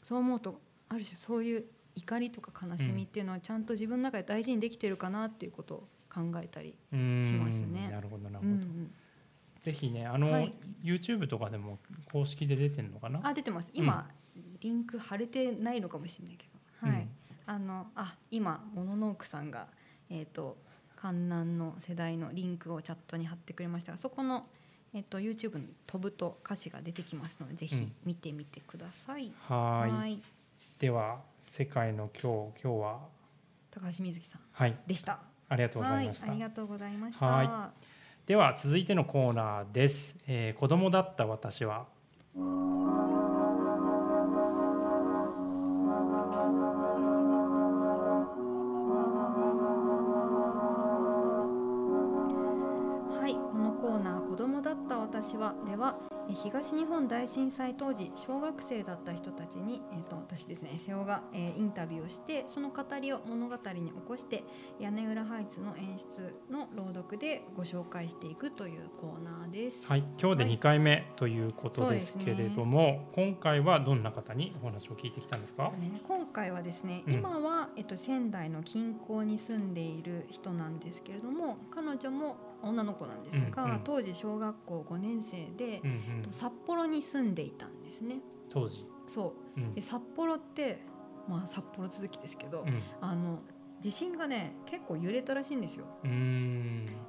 そう思うとある種そういう怒りとか悲しみっていうのはちゃんと自分の中で大事にできてるかなっていうことを考えたり、しますね。なるほどなるほど、うんうん、ぜひねあの、はい。YouTube とかでも公式で出てるのかな？あ出てます。今、リンク貼れてないのかもしれないけど。はい、うんあのあ今モノノークさんがえっ、と観南の世代のリンクをチャットに貼ってくれましたがそこのえっ、と YouTube に飛ぶと歌詞が出てきますのでぜひうん。見てみてください。はーい。はい。では世界の今日今日は？高橋瑞希さんはい。でした。ありがとうございました、はい、ありがとうございました。はでは続いてのコーナーです、えー子供だった私は私は」ではえ東日本大震災当時小学生だった人たちに、えー、と私ですね瀬尾が、えーインタビューをしてその語りを物語に起こして屋根裏ハイツの演出の朗読でご紹介していくというコーナーです。はい今日ではい。2回目ということですけれども、今回はどんな方にお話を聞いてきたんですか？ね、今回はですね、うん。今は、えっと、仙台の近郊に住んでいる人なんですけれども彼女も女の子なんですが、うんうん。当時小学校5年生で、うんうん。えっと札幌に住んでいたんですね。当時、そう。うん。で札幌ってまあ札幌続きですけど、うん。あの地震がね結構揺れたらしいんですよ。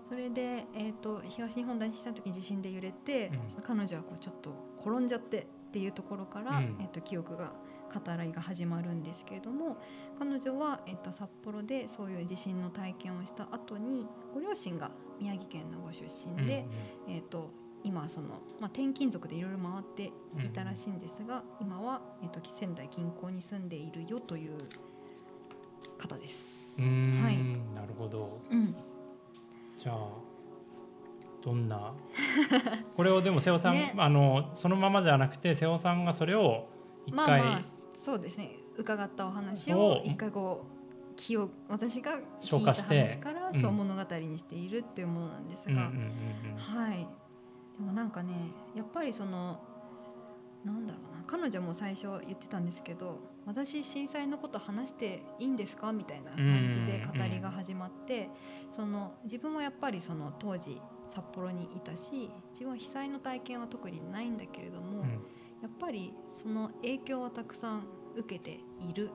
それで、えー、と東日本大震災の時に地震で揺れて、うん。彼女はこうちょっと転んじゃってっていうところから、うん。えー、と記憶が語らいが始まるんですけれども彼女は、えー、と札幌でそういう地震の体験をした後にご両親が宮城県のご出身で、えー、と今その、まあ、転勤族でいろいろ回っていたらしいんですが、今は、えー、と仙台近郊に住んでいるよという方です。はい。なるほど。うん、じゃあどんな？これをでも瀬尾さん、ね。あのそのままじゃなくて瀬尾さんがそれを一回、まあまあそうですね。伺ったお話を一回こう記憶私が聞いた話からうん。そう物語にしているっていうものなんですが、はい。でもなんかねやっぱりそのなんだろうな彼女も最初言ってたんですけど私震災のこと話していいんですかみたいな感じで語りが始まって、その自分はやっぱりその当時札幌にいたし自分は被災の体験は特にないんだけれども、うん。やっぱりその影響はたくさん受けている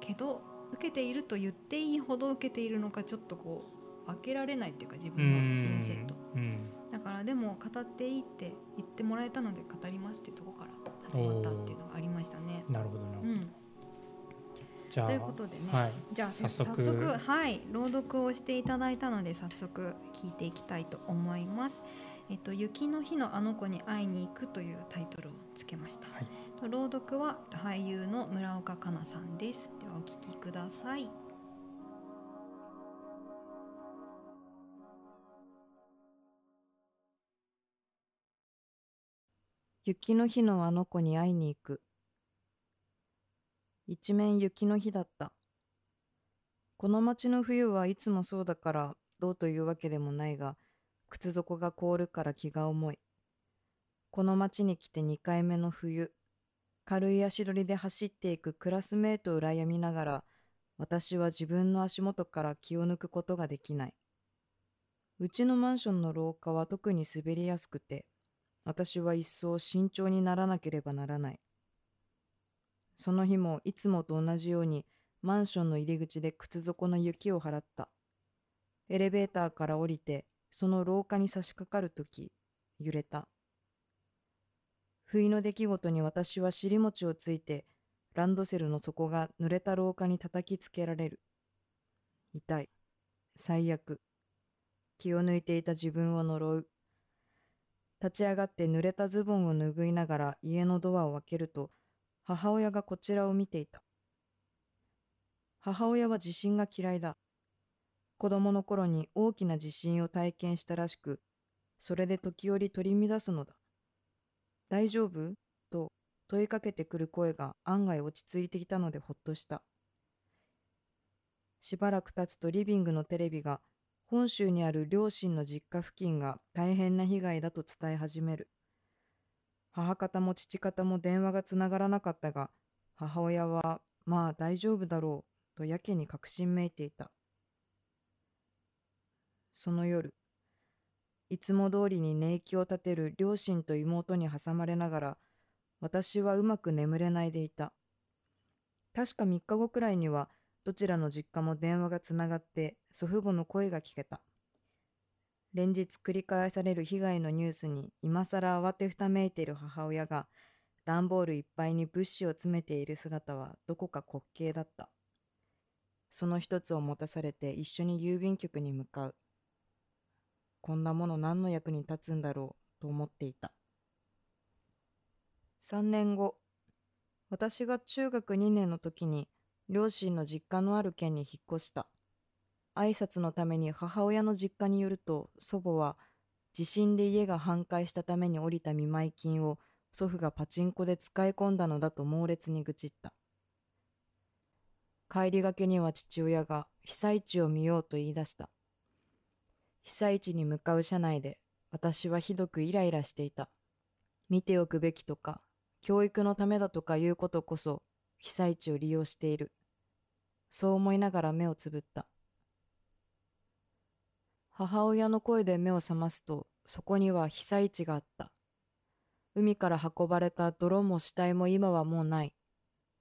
けど受けていると言っていいほど受けているのかちょっとこう分けられないっていうか自分の人生と。うん。だからでも語っていいって言ってもらえたので語りますっていうところから始まったっていうのがありましたね。なるほどなうん、ということでね、はい。じゃあ早早速速はい朗読をしていただいたので早速聞いていきたいと思います。えっと雪の日のあの子に会いに行くというタイトルをつけました。はい。と朗読は俳優の村岡香奈さんです。ではお聞きください。雪の日のあの子に会いに行く一面雪の日だったこの町の冬はいつもそうだからどうというわけでもないが靴底が凍るから気が重いこの町に来て2回目の冬軽い足取りで走っていくクラスメートを羨みながら私は自分の足元から気を抜くことができないうちのマンションの廊下は特に滑りやすくて私は一層慎重にならなければならない。その日もいつもと同じようにマンションの入り口で靴底の雪を払った。エレベーターから降りてその廊下に差し掛かるとき揺れた。不意の出来事に私は尻餅をついてランドセルの底が濡れた廊下に叩きつけられる。痛い。最悪。気を抜いていた自分を呪う。立ち上がって濡れたズボンを拭いながら家のドアを開けると母親がこちらを見ていた母親は地震が嫌いだ子供の頃に大きな地震を体験したらしくそれで時折取り乱すのだ大丈夫？と問いかけてくる声が案外落ち着いていたのでほっとしたしばらく経つとリビングのテレビが本州にある両親の実家付近が大変な被害だと伝え始める。母方も父方も電話がつながらなかったが、母親はまあ大丈夫だろうとやけに確信めいていた。その夜、いつも通りに寝息を立てる両親と妹に挟まれながら、私はうまく眠れないでいた。確か3日後くらいには、どちらの実家も電話がつながって祖父母の声が聞けた。連日繰り返される被害のニュースに今更慌てふためいている母親が段ボールいっぱいに物資を詰めている姿はどこか滑稽だった。その一つを持たされて一緒に郵便局に向かう。こんなもの何の役に立つんだろうと思っていた。3年後、私が中学2年の時に両親の実家のある県に引っ越した。挨拶のために母親の実家によると祖母は地震で家が半壊したために降りた見舞い金を祖父がパチンコで使い込んだのだと猛烈に愚痴った。帰りがけには父親が被災地を見ようと言い出した。被災地に向かう車内で私はひどくイライラしていた。見ておくべきとか、教育のためだとかいうことこそ被災地を利用している。そう思いながら目をつぶった。母親の声で目を覚ますと、そこには被災地があった。海から運ばれた泥も死体も今はもうない。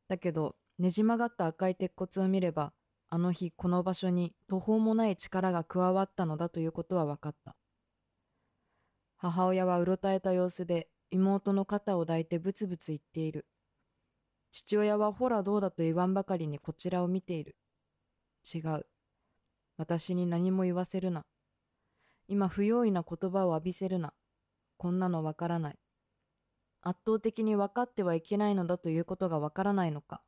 だけど、ねじ曲がった赤い鉄骨を見れば、あの日この場所に途方もない力が加わったのだということは分かった。母親はうろたえた様子で妹の肩を抱いてブツブツ言っている。父親はほらどうだと言わんばかりにこちらを見ている。違う。私に何も言わせるな。今不用意な言葉を浴びせるな。こんなのわからない。圧倒的に分かってはいけないのだということがわからないのか。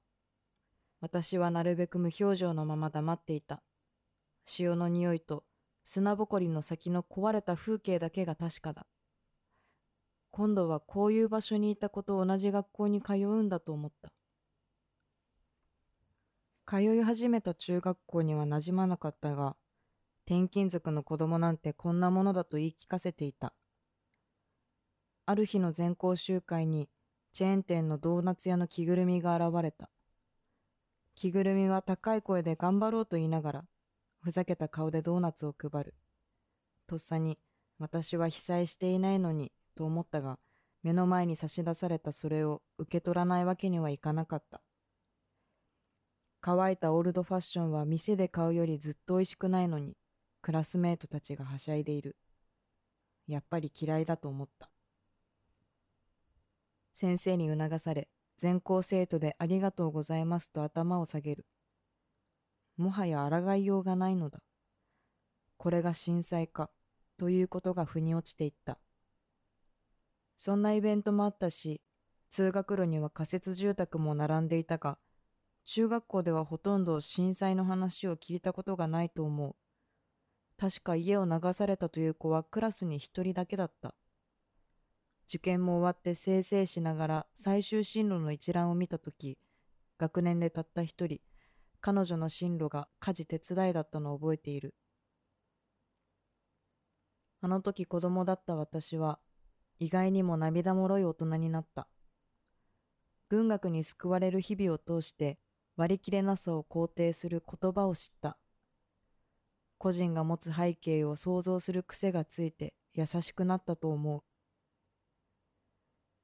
私はなるべく無表情のまま黙っていた。潮の匂いと砂ぼこりの先の壊れた風景だけが確かだ。今度はこういう場所にいた子と同じ学校に通うんだと思った。通い始めた中学校には馴染まなかったが、転勤族の子供なんてこんなものだと言い聞かせていた。ある日の全校集会にチェーン店のドーナツ屋の着ぐるみが現れた。着ぐるみは高い声で頑張ろうと言いながら、ふざけた顔でドーナツを配る。とっさに、私は被災していないのに、と思ったが、目の前に差し出されたそれを受け取らないわけにはいかなかった。乾いたオールドファッションは店で買うよりずっと美味しくないのに、クラスメートたちがはしゃいでいる。やっぱり嫌いだと思った。先生に促され、全校生徒でありがとうございますと頭を下げる。もはや抗いようがないのだ。これが震災か、ということが腑に落ちていった。そんなイベントもあったし、通学路には仮設住宅も並んでいたが、中学校ではほとんど震災の話を聞いたことがないと思う。確か家を流されたという子はクラスに一人だけだった。受験も終わってせいせいしながら最終進路の一覧を見たとき、学年でたった一人、彼女の進路が家事手伝いだったのを覚えている。あの時子供だった私は、意外にも涙もろい大人になった。文学に救われる日々を通して割り切れなさを肯定する言葉を知った。個人が持つ背景を想像する癖がついて優しくなったと思う。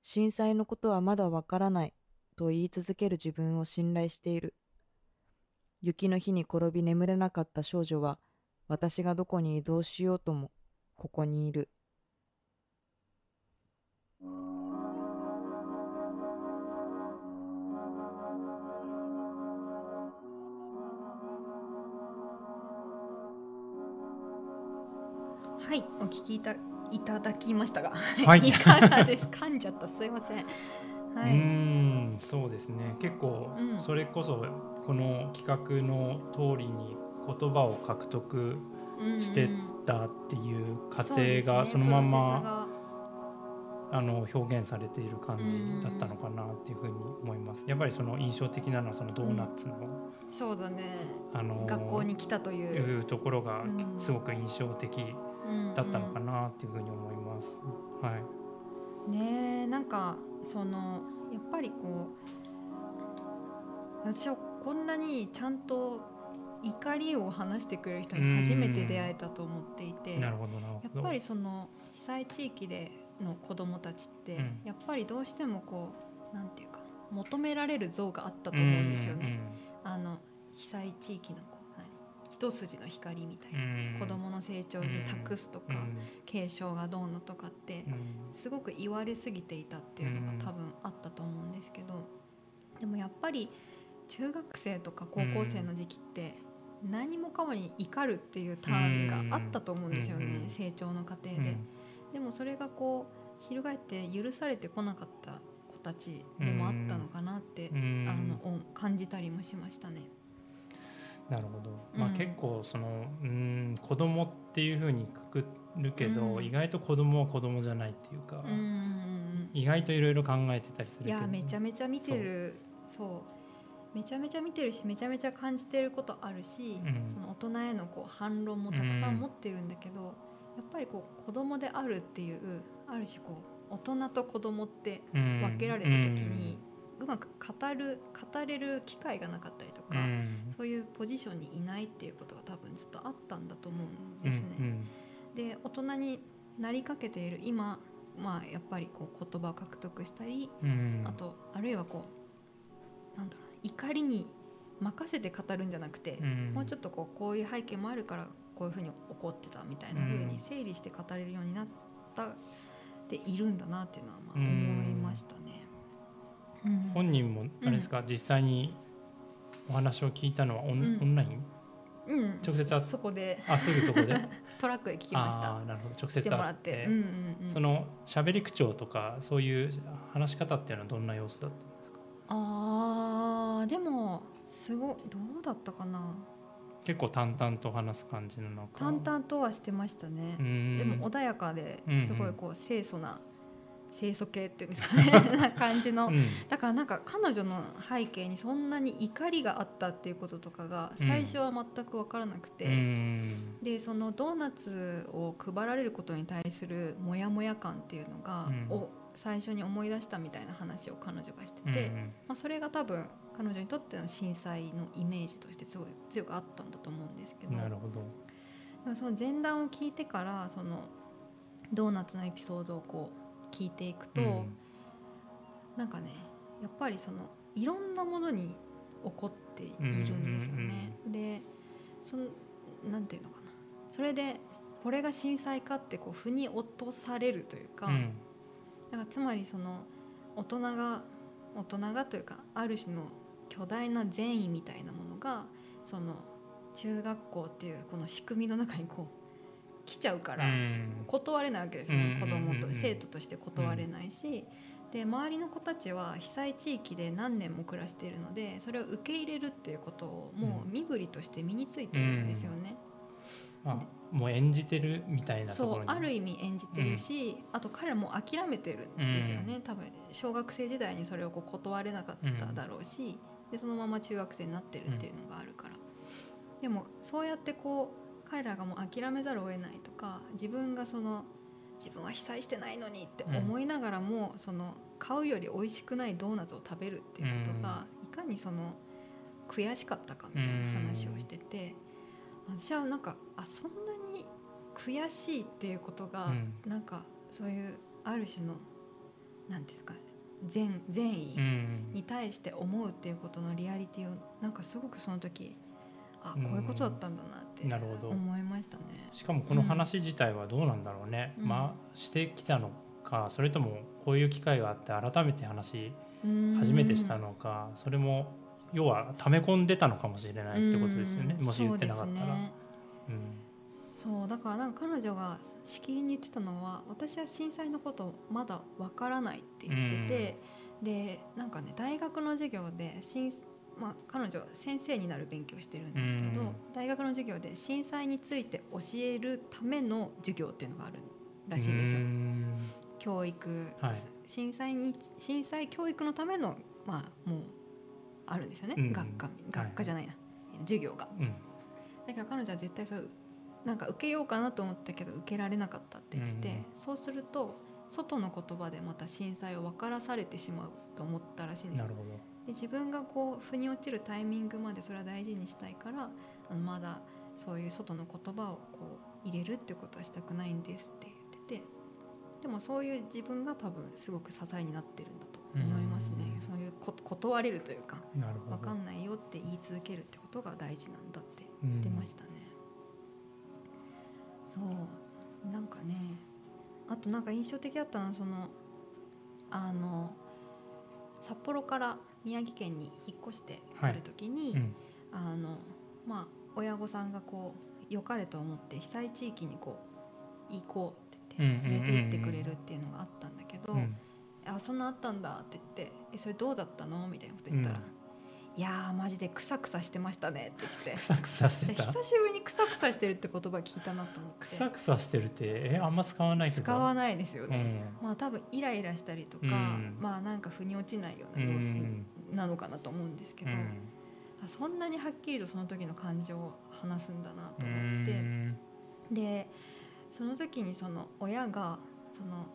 震災のことはまだわからないと言い続ける自分を信頼している。雪の日に転び眠れなかった少女は私がどこに移動しようともここにいる。はい、お聞きいたいただきましたが、はい、いかがです？噛んじゃった。すいません。はい、うんそうですね。結構それこそこの企画の通りに言葉を獲得してたっていう過程がそのままあの表現されている感じだったのかなっていうふうに思います。やっぱりその印象的なのはそのドーナツの、そうだね。あの学校に来たというところがうん。すごく印象的だったのかなっていうふうに思います。はい。ねえなんかそのやっぱりこう私はこんなにちゃんと怒りを話してくれる人に初めて出会えたと思っていてやなるほどなるほど。っぱりその被災地域での子どもたちって、うんやっぱりどうしてもこうなんていうかな求められる像があったと思うんですよね。あの被災地域の一筋の光みたいな、んうん。子どもの成長に託すとか、うん。継承がどうのとかってうん。すごく言われすぎていたっていうのが多分あったと思うんですけど、でもやっぱり中学生とか高校生の時期って何もかもに怒るっていうターンがあったと思うんですよね、うん。成長の過程で。うん。でもそれがこう翻って許されてこなかった子たちでもあったのかなって、うん。あのお感じたりもしましたね。なるほど、まあ、うん結構そのうん子供っていうふうにくくるけど、うん。意外と子供は子供じゃないっていうか、うん意外といろいろ考えてたりするけど。いやめちゃめちゃ見てる。そう。めちゃめちゃ見てるしめちゃめちゃ感じてることあるし、うん。その大人へのこう反論もたくさん持ってるんだけど、やっぱりこう子供であるっていうある種こう大人と子供ってうん。分けられた時に、うまく語る語れる機会がなかったりとか、うんそういうポジションにいないっていうことが多分ずっとあったんだと思うんうんですね。で大人になりかけている今、まあ、やっぱりこう言葉を獲得したり、うん。うんあとあるいはこうなんだろう怒りに任せて語るんじゃなくて、うん。もうちょっとこうこういう背景もあるからこういうふうに怒ってたみたいな風に整理して語れるようになったっているんだなっていうのはまあうん。思いましたね。うん。本人もあれですか、実際にお話を聞いたのはオン,、うん。オンライン？うん、直接会っそそこで。あすぐそこで？トラックで聞きました。なるほど。直来接会て。もらって、うんうんうん、その喋り口調とかそういう話し方っていうのはどんな様子だったんですか？あーでもすごどうだったかな。結構淡々と話す感じなのか。淡々とはしてましたね。う、ん。でも穏やかですごいこう清楚な清楚系っていうんですかね。な感じの、うん。だからなんか彼女の背景にそんなに怒りがあったっていうこととかが最初は全く分からなくて、うん。でそのドーナツを配られることに対するモヤモヤ感っていうのが、うん。を最初に思い出したみたいな話を彼女がしてて、うん。まあ、それが多分彼女にとっての震災のイメージとしてすごい強くあったんだと思うんですけど。なるほど。でもその前段を聞いてからそのドーナツのエピソードをこう聞いていくと、うん。なんかねやっぱりそのいろんなものに起こっているんですよね。でそのなんていうのかな。それでこれが震災かってこう腑に落とされるというか、うん。だからつまりその大人が大人がというかある種の巨大な善意みたいなものがその中学校っていうこの仕組みの中にこう来ちゃうからうん。断れないわけですよ、うん子供とうん。生徒として断れないし、で周りの子たちは被災地域で何年も暮らしているのでそれを受け入れるっていうことをもう身振りとして身についてるんですよね。あもう演じてるみたいなとそうころに。ある意味演じてるし、あと彼らも諦めてるんですよね、多分小学生時代にそれをこう断れなかっただろうし、でそのまま中学生になってるっていうのがあるから、でもそうやってこう彼らがもう諦めざるを得ないとか自分がその自分は被災してないのにって思いながらも、その買うより美味しくないドーナツを食べるっていうことが、いかにその悔しかったかみたいな話をしてて、私はなんかあそんなに悔しいっていうことが、うん。なんかそういうある種のなんていうんですか善善意うん。に対して思うっていうことのリアリティをなんかすごくその時あうん。こういうことだったんだなって思いましたね。しかもこの話自体はどうなんだろうね、うん。まあしてきたのかそれともこういう機会があって改めて話初初めてしたのかそれも要は溜め込んでたのかもしれないってことですよね。うん。もし言ってなかったら。そうだからなんか彼女がしきりに言ってたのは私は震災のことまだわからないって言ってて、でなんかね大学の授業で震まあ、彼女は先生になる勉強をしてるんですけど、うん。大学の授業で震災について教えるための授業っていうのがあるらしいんですよ。う。ん。教育、はい。震災に震災教育のためのまあもうあるんですよね、うん。学科学科じゃないな、授業が。うん。だけど彼女は絶対そうなんか受けようかなと思ったけど受けられなかったって言ってて、うん。そうすると外の言葉でまた震災を分からされてしまうと思ったらしいんですよ。なるほどで自分がこう腑に落ちるタイミングまでそれは大事にしたいからあのまだそういう外の言葉をこう入れるってことはしたくないんですって言っててでもそういう自分が多分すごく支えになってるんだと思いますね。うん。そういうこ断れるというか分かんないよって言い続けるってことが大事なんだってうん。言ってましたね。そう。なんかねあとなんか印象的だったのはそのあの札幌から宮城県に引っ越してくる時に、うん。あのまあ親御さんがこう良かれと思って被災地域にこう行こうって言って連れて行ってくれるっていうのがあったんだけど、うん。あそんなあったんだって言って「えそれどうだったの?」みたいなこと言ったら「うん。いやーマジでクサクサしてましたね」って言って。くさくさしてた？久しぶりにクサクサしてるって言葉聞いたなと思って。くさくさしてるってえあんま使わない使わないですようね、ん。まあ多分イライラしたりとか、うん。まあなんか腑に落ちないよううな様子んなのかなと思うんですけど、うん。あそんなにはっきりとその時の感情を話すんだなとう思って、ん。でその時にその親がその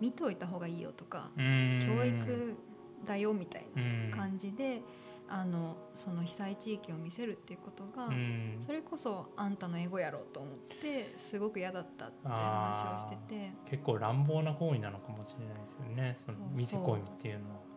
見といた方がいいよとか、うん。教育だよみたいうん。な感じで、あのその被災地域を見せるっていうことが、うん。それこそあんたのエゴやろと思ってすごく嫌だったっていう話をしてて。結構乱暴な行為なのかもしれないですよね。その見てこいっていうのは。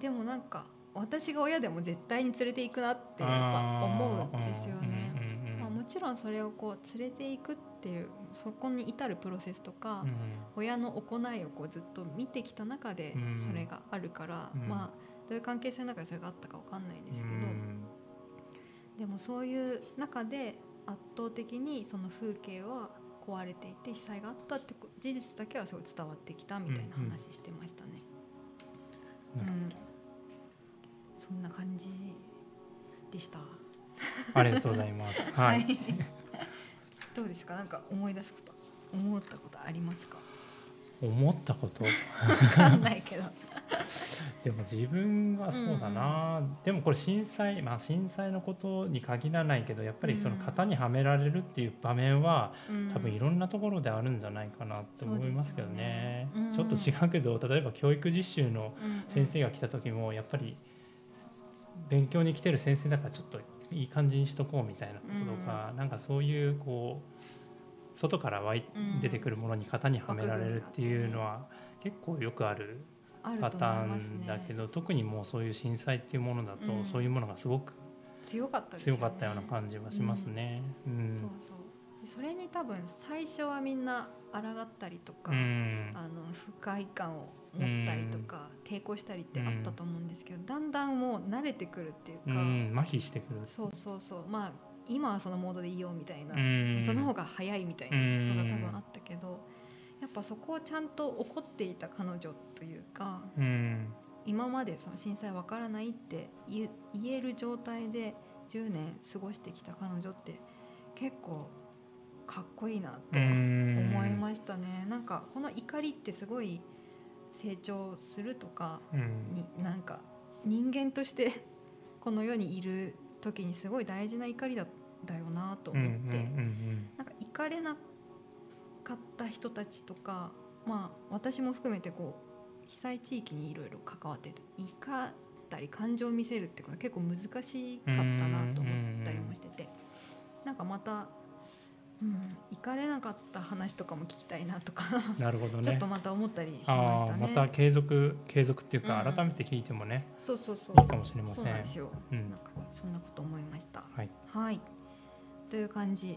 でもなんか私が親でも絶対に連れていくなってやっぱ思うんですよね。うんうんうんまあ、もちろんそれをこう連れていくっていうそこに至るプロセスとか、うん親の行いをこうずっと見てきた中でうん。それがあるから、うん。まあどういう関係性の中でそれがあったかわかんないんですけど、うん。でもそういう中で圧倒的にその風景は壊れていて被災があったって事実だけはすごい伝わってきたみたいな話してましたね。なるほうんそんな感じでした。どありがとうございます。はい、どうですか？なんか思い出すこと、思ったことありますか？思ったこと？わかんないけど。でも自分はそうだな、でもこれ震災まあ震災のことに限らないけどやっぱりその型にはめられるっていう場面は、多分いろんなところであるんじゃないかなって思いますけどね。そうですよね。ちょっと違うけど例えば教育実習の先生が。が来た時もやっぱり勉強に来てる先生だからちょっといい感じにしとこうみたいなこととか、なんかそういうこう外から湧いうん出てくるものに型にはめられるっていうのは結構よくあるパター。ンだけど、特にもうそういう震災っていうものだと、うんそういうものがすごく強かった。強かったような感じはしますね。うんそうそう。それに多分最初はみんな抗ったりとか、うん。あの不快感を持ったりとか、抵抗したりってあったと思うんですけど、だんだんもう慣れてくるっていううか、ん。麻痺してくる。そうそうそう。まあ今はそのモードでいいよみたいな、うん。その方が早いみたいなことが多分あったけど、やっぱそこをちゃんと怒っていた彼女というかうん。今までその震災わからないって言え言える状態で10年過ごしてきた彼女って結構かっこいいなと思いましたね。なんかこの怒りってすごい成長するとかうん。になんか人間として この世にいる時にすごい大事な怒りだだよなとうん思って、うんうんなんか怒れなかった人たちとかまあ私も含めてこう被災地域にいろいろ関わってると怒ったり感情を見せるってことは結構難しかったなと思ったりもしてて、なんかまた、うん、怒れなかった話とかも聞きたいなとか、うんなるほどね。ちょっとまた思ったりしまあしたね。あまた継続継続っていうか、うん改めて聞いてもねそうそうそういいかもしれませ。そうんなんですよ。うんなんかそんなこと思いました。はいはい。という感じ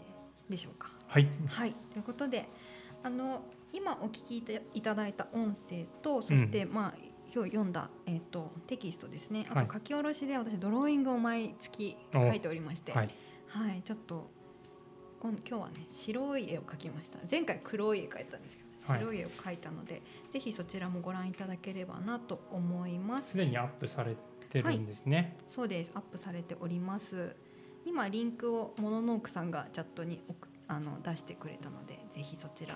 でしょうか。はいはい。ということで、あの今お聞きいただいた音声と、そして、まあ今日読んだえっ、とテキストですね。あはいと書き下ろしで私ドローイングを毎月書いておりまして、はいはい、ちょっと今今日はね白い絵を描きました。前回黒い絵描いたんですけど、はい白い絵を描いたので、ぜひそちらもご覧いただければなと思います。すでにアップされてるんですね。そうですアップされております今リンクをモノノークさんがチャットに送あの出してくれたのでぜひそちら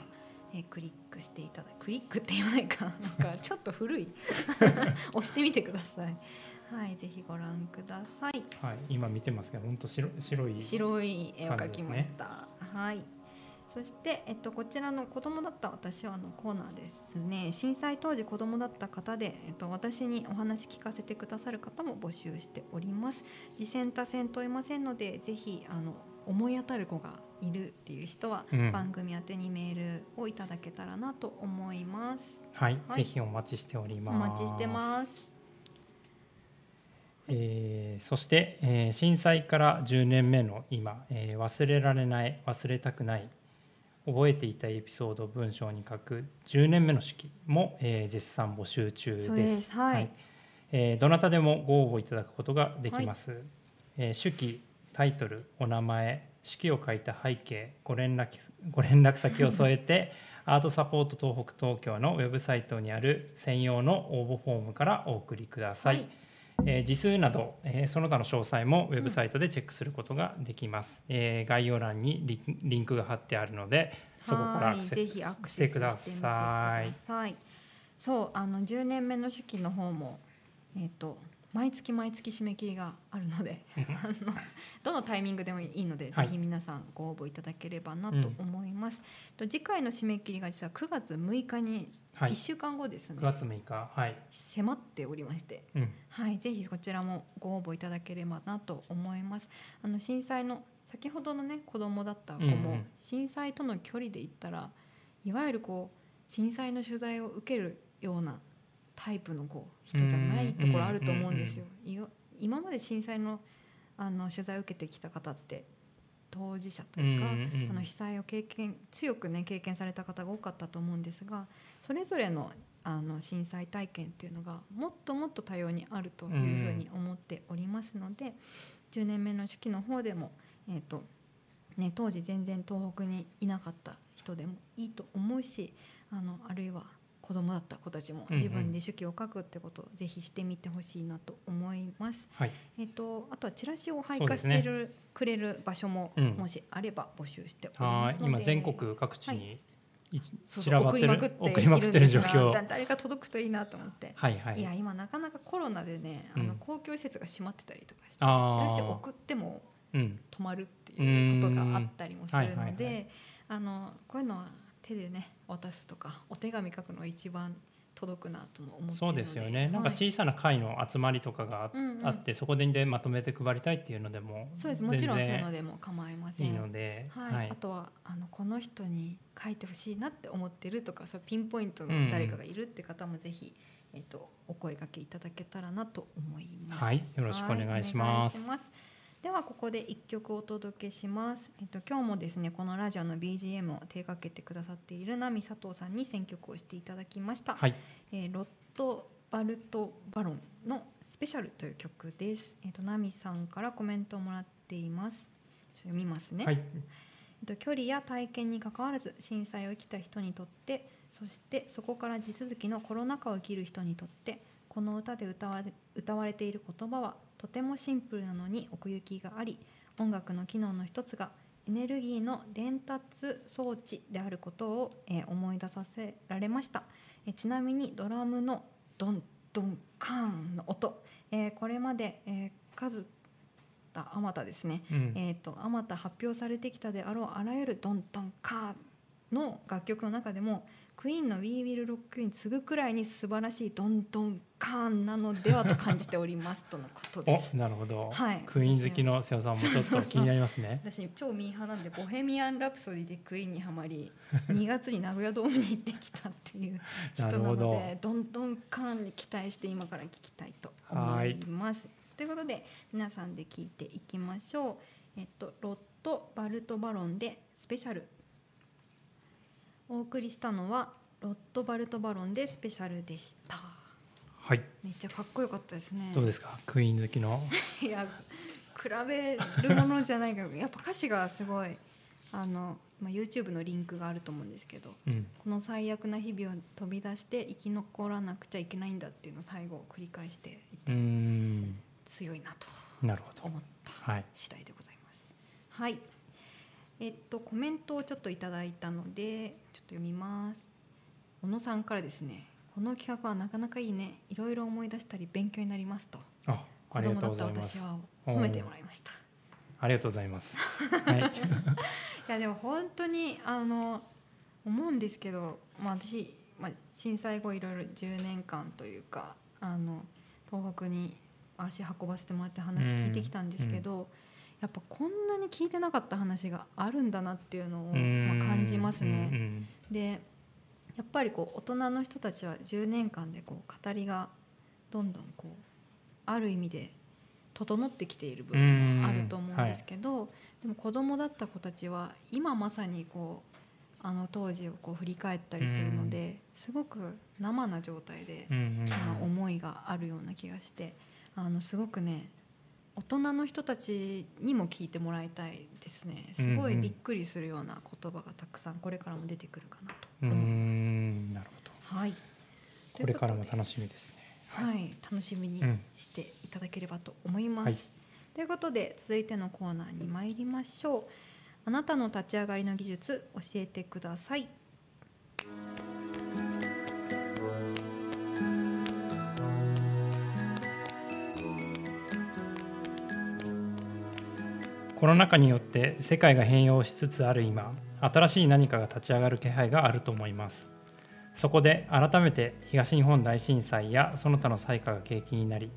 えークリックしていただクリックって言わないか。なんかちょっと古い。押してみてください。はいぜひご覧ください。はい、今見てますけど、本当白白い。白い絵を描きました、はい。そして、えっと、こちらの子供だった私はのコーナーですね。震災当時子供だった方で、えっと、私にお話聞かせてくださる方も募集しております。次戦多戦問いませんのでぜひあの思い当たる子がいるっていう人は、うん。番組宛てにメールをいただけたらなと思います。はい、はい。ぜひお待ちしておりおます。待ちしてます。えーそして、えー震災から10年目の今、えー忘れられない忘れたくない覚えていたエピソードを文章に書く10年目の式も、えー絶賛募集中です。そうです。はい。えーどなたでもご応募いただくことができます。えー手記タイトルお名前式を書いた背景ご連絡ご連絡先を添えて アートサポート東北東京のウェブサイトにある専用の応募フォームからお送りください。はいえー字数など、えーその他の詳細もウェブサイトでチェックすることができます。えー概要欄にリンリンクが貼ってあるので、そこからアはいクセスぜひアクセスしてくださだい。そうあの10年目の手記の方もえっ、と毎月毎月締め切りがあるのでどのタイミングでもいいので、はいぜひ皆さんご応募いただければなと思います。と次回の締め切りが実は9月6日にはい1。週間後ですね、9月6日、はい。迫っておりましてうん。はい、ぜひこちらもご応募いただければなと思います。あの震災の先ほどのね子供だった子も、うんうん震災との距離で言ったらいわゆるこう震災の取材を受けるようなタイプのこう人じゃないところあると思うんですよ。今まで震災のあの取材を受けてきた方って当事者というか、あの被災を経験強くね経験された方が多かったと思うんですがそれぞれのあの震災体験っていうのがもっともっと多様にあるというふうに思っておりますので、10年目の式の方でも、えーとね、当時全然東北にいなかった人でもいいと思うしあのあるいは子供だった子たちも自分で手記を書くってことをぜひしてみてほしいなと思います。はい。えっと、あとはチラシを配下してる、くれる場所も、うんもしあれば募集しておりはますのでい。今全国各地はにいそう散そう送りまくらばってるって送りまくってるいるんですが状況。だ誰か届くといいなと思って、はいはいい。や今なかなかコロナでねあのうん公共施設が閉まってたりとかして、あーチラシ送ってもうん。止まるっていうことうんがあったりもするはいはいはのであのこういうのは手でね渡すとかお手紙書くのが一番届くなとも思ってそうでですよね。なんかはい小さな会の集まりとかがあって、そこででまとめて配りたいっていうのでも。そうです。もちろんそういうの全でも構いません然いいので。はい。あとはあのこの人に書いてほしいなって思ってるとかそうピンポイントの誰かがいるって方もぜひ、えっとお声掛けいただけたらなと思います。はい。よろしくお願いします。はいお願いしますではここで一曲お届けします。えっと今日もですねこのラジオの BGM を手掛けてくださっているナミ佐藤さんに選曲をしていただきました。はい。えーロット・バルト・バロンのスペシャルという曲です。えっ、とナミさんからコメントをもらっています。読みますね。はい。えっと距離や体験に関わらず震災を生きた人にとってそしてそこから地続きのコロナ禍を生きる人にとってこの歌で歌われ歌われている言葉はとてもシンプルなのに奥行きがあり音楽の機能の一つがエネルギーの伝達装置であることを、えー思い出させられました、えーちなみにドラムのドンドンカーンの音、えーこれまで、えー数たあまたですね。うん。えー、とあまた発表されてきたであろうあらゆるドンドンカーの楽曲の中でもクイーンの「We Will Rock You」に次ぐくらいに素晴らしいドンドンカーンなのではと感じておりますとのことです。お、なるほど。はいクイーン好きの瀬尾さんもちょっと気になりますね。私超ミーハーなんで「ボヘミアン・ラプソディ」でクイーンにはまり2月に名古屋ドームに行ってきたっていう人なのでどんどんカーンに期待して今から聞きたいと思います。ということで皆さんで聞いていきましょう。えっとロット・バルト・バロンでスペシャルお送りしたのはロット・バルト・バロンでスペシャルでした。はい。めっちゃかっこよかったですね。どうですか？クイーン好きの？いや比べるものじゃないけど やっぱ歌詞がすごいあの、まあ、YouTube のリンクがあると思うんですけどうん。この最悪な日々を飛び出して生き残らなくちゃいけないんだっていうのを最後繰り返していうてん。強いなとなるほど。思ったはい。次第でございます。はいえっとコメントをちょっといただいたのでちょっと読みます。小野さんからですねこの企画はなかなかいいね。いろいろ思い出したり勉強になりますと。あ子供だった私は褒めてもらいました。ありがとうございます。はい。いやでも本当にあの思うんですけど、まあ、私、まあ、震災後いろいろ10年間というかあの東北に足運ばせてもらって話聞いてきたんですけど、やっぱこんなに聞いてなかった話があるんだなっていうのを、まあ、感じますね。うんでやっぱりこう大人の人たちは10年間でこう語りがどんどんこうある意味で整ってきている部分もあると思うんですけど、でも子供だった子たちは今まさにこうあの当時をこう振り返ったりするので、すごく生な状態で、うんうん。まあ、思いがあるような気がしてあのすごくね大人の人たちにも聞いてもらいたいですねすごいびっくりするような言葉がたくさんこれからも出てくるかなとう思います。んなるほどはいこれからも楽しみですねとではい、楽しみにうんしていただければと思います。はいということで続いてのコーナーに参りましょう。あなたの立ち上がりの技術教えてください。コロナ禍によって世界が変容しつつある今新しい何かが立ち上がる気配があると思いますそこで改めて東日本大震災やその他の災禍が契機になり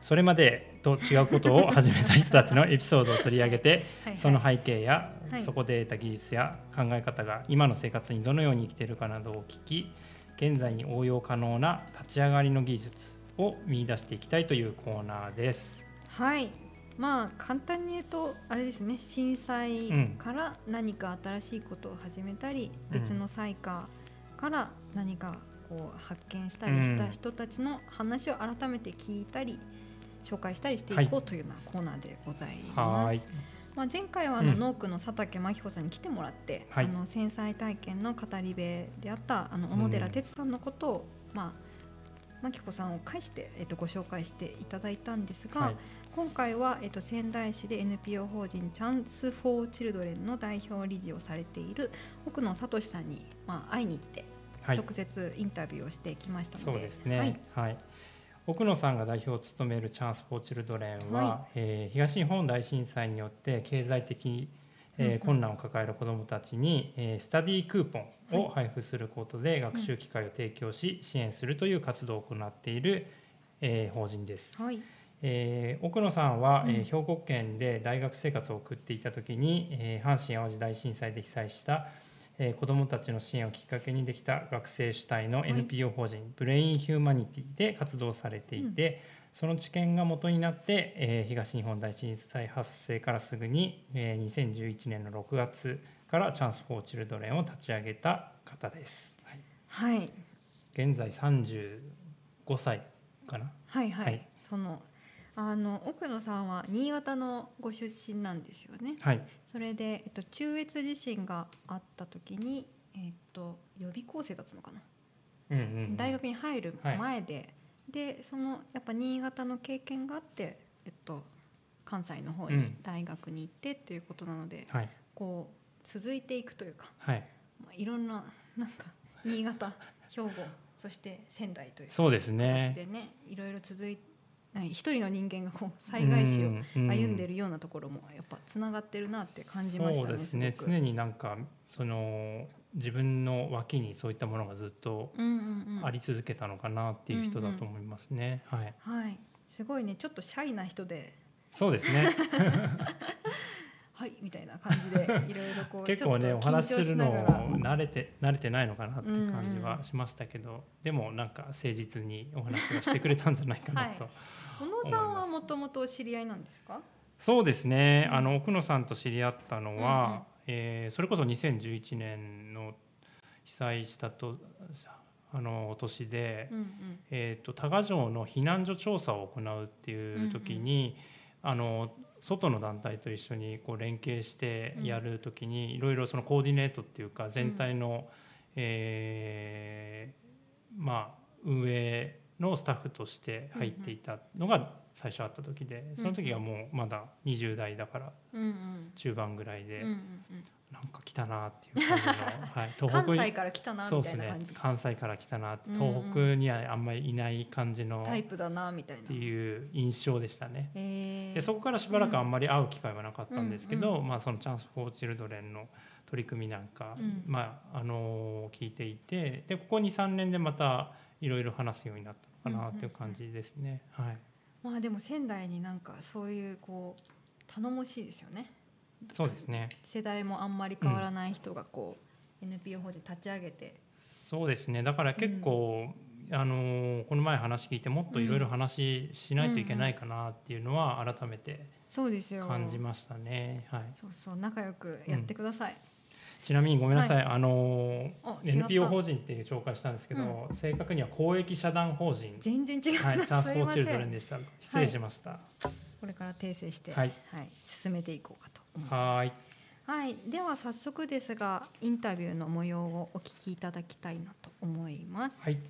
それまでと違うことを 始めた人たちのエピソードを取り上げてはいはいその背景やはいそこで得た技術や考え方が今の生活にどのように生きているかなどを聞き現在に応用可能な立ち上がりの技術を見出していきたいというコーナーです。はい。まあ簡単に言うとあれですね。震災から何か新しいことを始めたり、うん別の災禍から何かこう発見したりした人たちの話を改めて聞いたり紹介したりしていこうというようなコーナーでございます。はい。まあ、前回はあの、うん農区の佐竹真紀子さんに来てもらって、はい。あの戦災体験の語り部であったあの小野寺哲さんのことを、まあ真紀子さんを介して、えっと、ご紹介していただいたんですが、はい今回は、えっと、仙台市で NPO 法人チャンス・フォー・チルドレンの代表理事をされている奥野聡さんに、まあ、会いに行ってはい。直接インタビューをしてきましたので、そうですね。ははい。い。奥野さんが代表を務めるチャンス・フォー・チルドレンは、はえー東日本大震災によって経済的、えー困難を抱える子どもたちに、えースタディクーポンをはい。配布することで学習機会を提供し、支援するという活動を行っている、えー法人です。はいえー奥野さんは、えーうん兵庫県で大学生活を送っていた時に、えー阪神・淡路大震災で被災した、えー子どもたちの支援をきっかけにできた学生主体のい。NPO 法人、ブレイン・ヒューマニティで活動されていて、その知見が元になって、えー東日本大震災発生からすぐに、えー2011年の6月からチャンス・フォー・チルドレンを立ち上げた方です。はい、はい。現在35歳かな。はいはい、はい。そのあの奥野さんは新潟のご出身なんですよね。はい、それで、えっと、中越地震があった時に、えっと、予備校生だったのかな、うんうんうん。大学に入る前で、でそのやっぱ新潟の経験があって、えっと、関西の方にうん。大学に行ってっていうことなので、はい、こう続いていくというか、はい。まあ、いろんななんか新潟兵庫そして仙台というそうです形ね。でねいろいろ続いなんか一人の人間がこう災害史をうん歩んでるようなところもやっぱつながってるなって感じましたね。そうですね。常になんかその自分の脇にそういったものがずっとうんうんうん。あり続けたのかなっていう人だと思いますね。はい、はい、すごいね。ちょっとシャイな人で。そうですね。はいみたいな感じでいろいろこう 結構ねお話しするの慣れて慣れてないのかなっていう感じうんうん。はしましたけど、でもなんか誠実にお話をしてくれたんじゃないかなと。小野さんはもともと知り合いなんですか？そうですね。うんあの奥野さんと知り合ったのは、えーそれこそ2011年の被災したとあの年で。うんうんえー、と多賀城の避難所調査を行うっていう時に、あの外の団体と一緒にこう連携してやる時にいろいろそのコーディネートっていうか全体の、えーまあ、運営のスタッフとして入っていたのが最初あった時でその時がもうまだ20代だから中盤ぐらいでなんか来たなっていう感じの、はい、うん、関西から来たなみたいな感じ、関西から来たなって東北にはあんまりいない感じのっタイプだなみたいな。ていう印象でしたね。えー。でそこからしばらくあんまり会う機会はなかったんですけど、うんまあ、そのチャンス・フォー・チルドレンの取り組みなんか、うん。まああの聞いていてでここ23年でまたいろいろ話すようになったのかなっていう感じですね。はい、まあでも仙台になんかそういうこう頼もしいですよね。そうですね。世代もあんまり変わらない人がこう、NPO 法人立ち上げて。そうですね。だから結構、あのこの前話聞いてもっといろいろ話しないといけないかなっていうのは改めてそうですよ。感じましたね。はい、そうそう。仲良くやってください、ちなみにごめんなさい、あのあ違った NPO 法人っていう紹介したんですけど、正確には公益社団法人全然違う、はい、チャンス・フォー・チルドレンんでした。失礼しました。これから訂正して、はい進めていこうかと思いますはーい。はい、では早速ですがインタビューの模様をお聞きいただきたいなと思います。はい。よ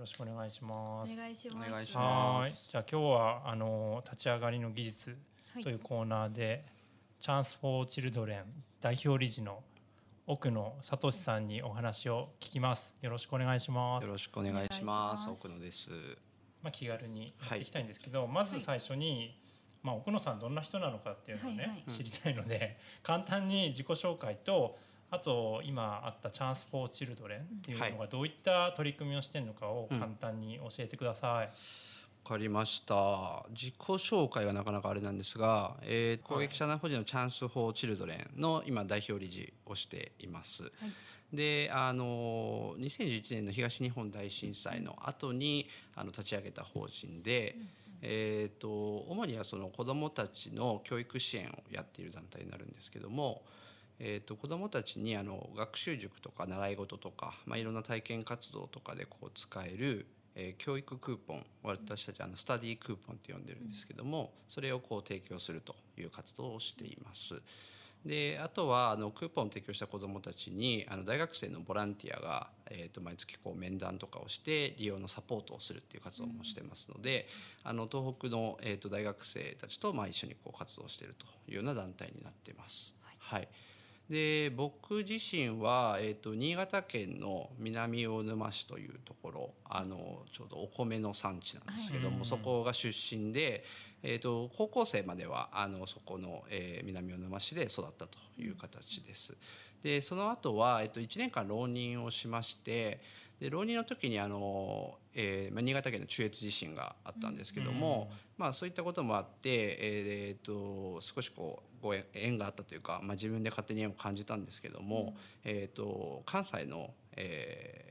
ろしくお願いします。お願いします。お願いしはーい。ますじゃあ今日はあの立ち上がりの技術はいというコーナーで、チャンス・フォー・チルドレン代表理事の奥野聡さんにお話を聞きます。よろしくお願いしますよ。ろしくお願いします。ます奥野です。まあ気軽にやっていきたいんですけど、まず最初に、まあ奥野さんどんな人なのかっていうのをね、はいはい知りたいので、簡単に自己紹介と。あと今あったチャンス・フォー・チルドレンっていうのがどういった取り組みをしているのかを簡単に教えてください。わかりました。自己紹介がなかなかあれなんですが、えー、公益社団法人のチャンス・フォー・チルドレンの今代表理事をしています。であの2011年の東日本大震災の後にあの立ち上げた法人で、えー、と主にはその子どもたちの教育支援をやっている団体になるんですけども、えー、と子どもたちにあの学習塾とか習い事とか、まあ、いろんな体験活動とかでこう使える、えー教育クーポン私たちあのスタディクーポンって呼んでるんですけども、それをこう提供するという活動をしています。であとはあのクーポンを提供した子どもたちにあの大学生のボランティアが、えー、と毎月こう面談とかをして利用のサポートをするっていう活動もしてますので、あの東北の、えー、と大学生たちとまあ一緒にこう活動しているというような団体になってます。はいで僕自身は、えー、と新潟県の南魚沼市というところあのちょうどお米の産地なんですけども、はいそこが出身で、えー、と高校生まではあのそこの、えー南魚沼市で育ったという形です。でその後は、えー、と1年間浪人をしましてで浪人の時にあの、えーまあ、新潟県の中越地震があったんですけども、まあ、そういったこともあって、えー、と少しこうご縁縁があったというか、まあ、自分で勝手に縁を感じたんですけども、えー、と関西の、えー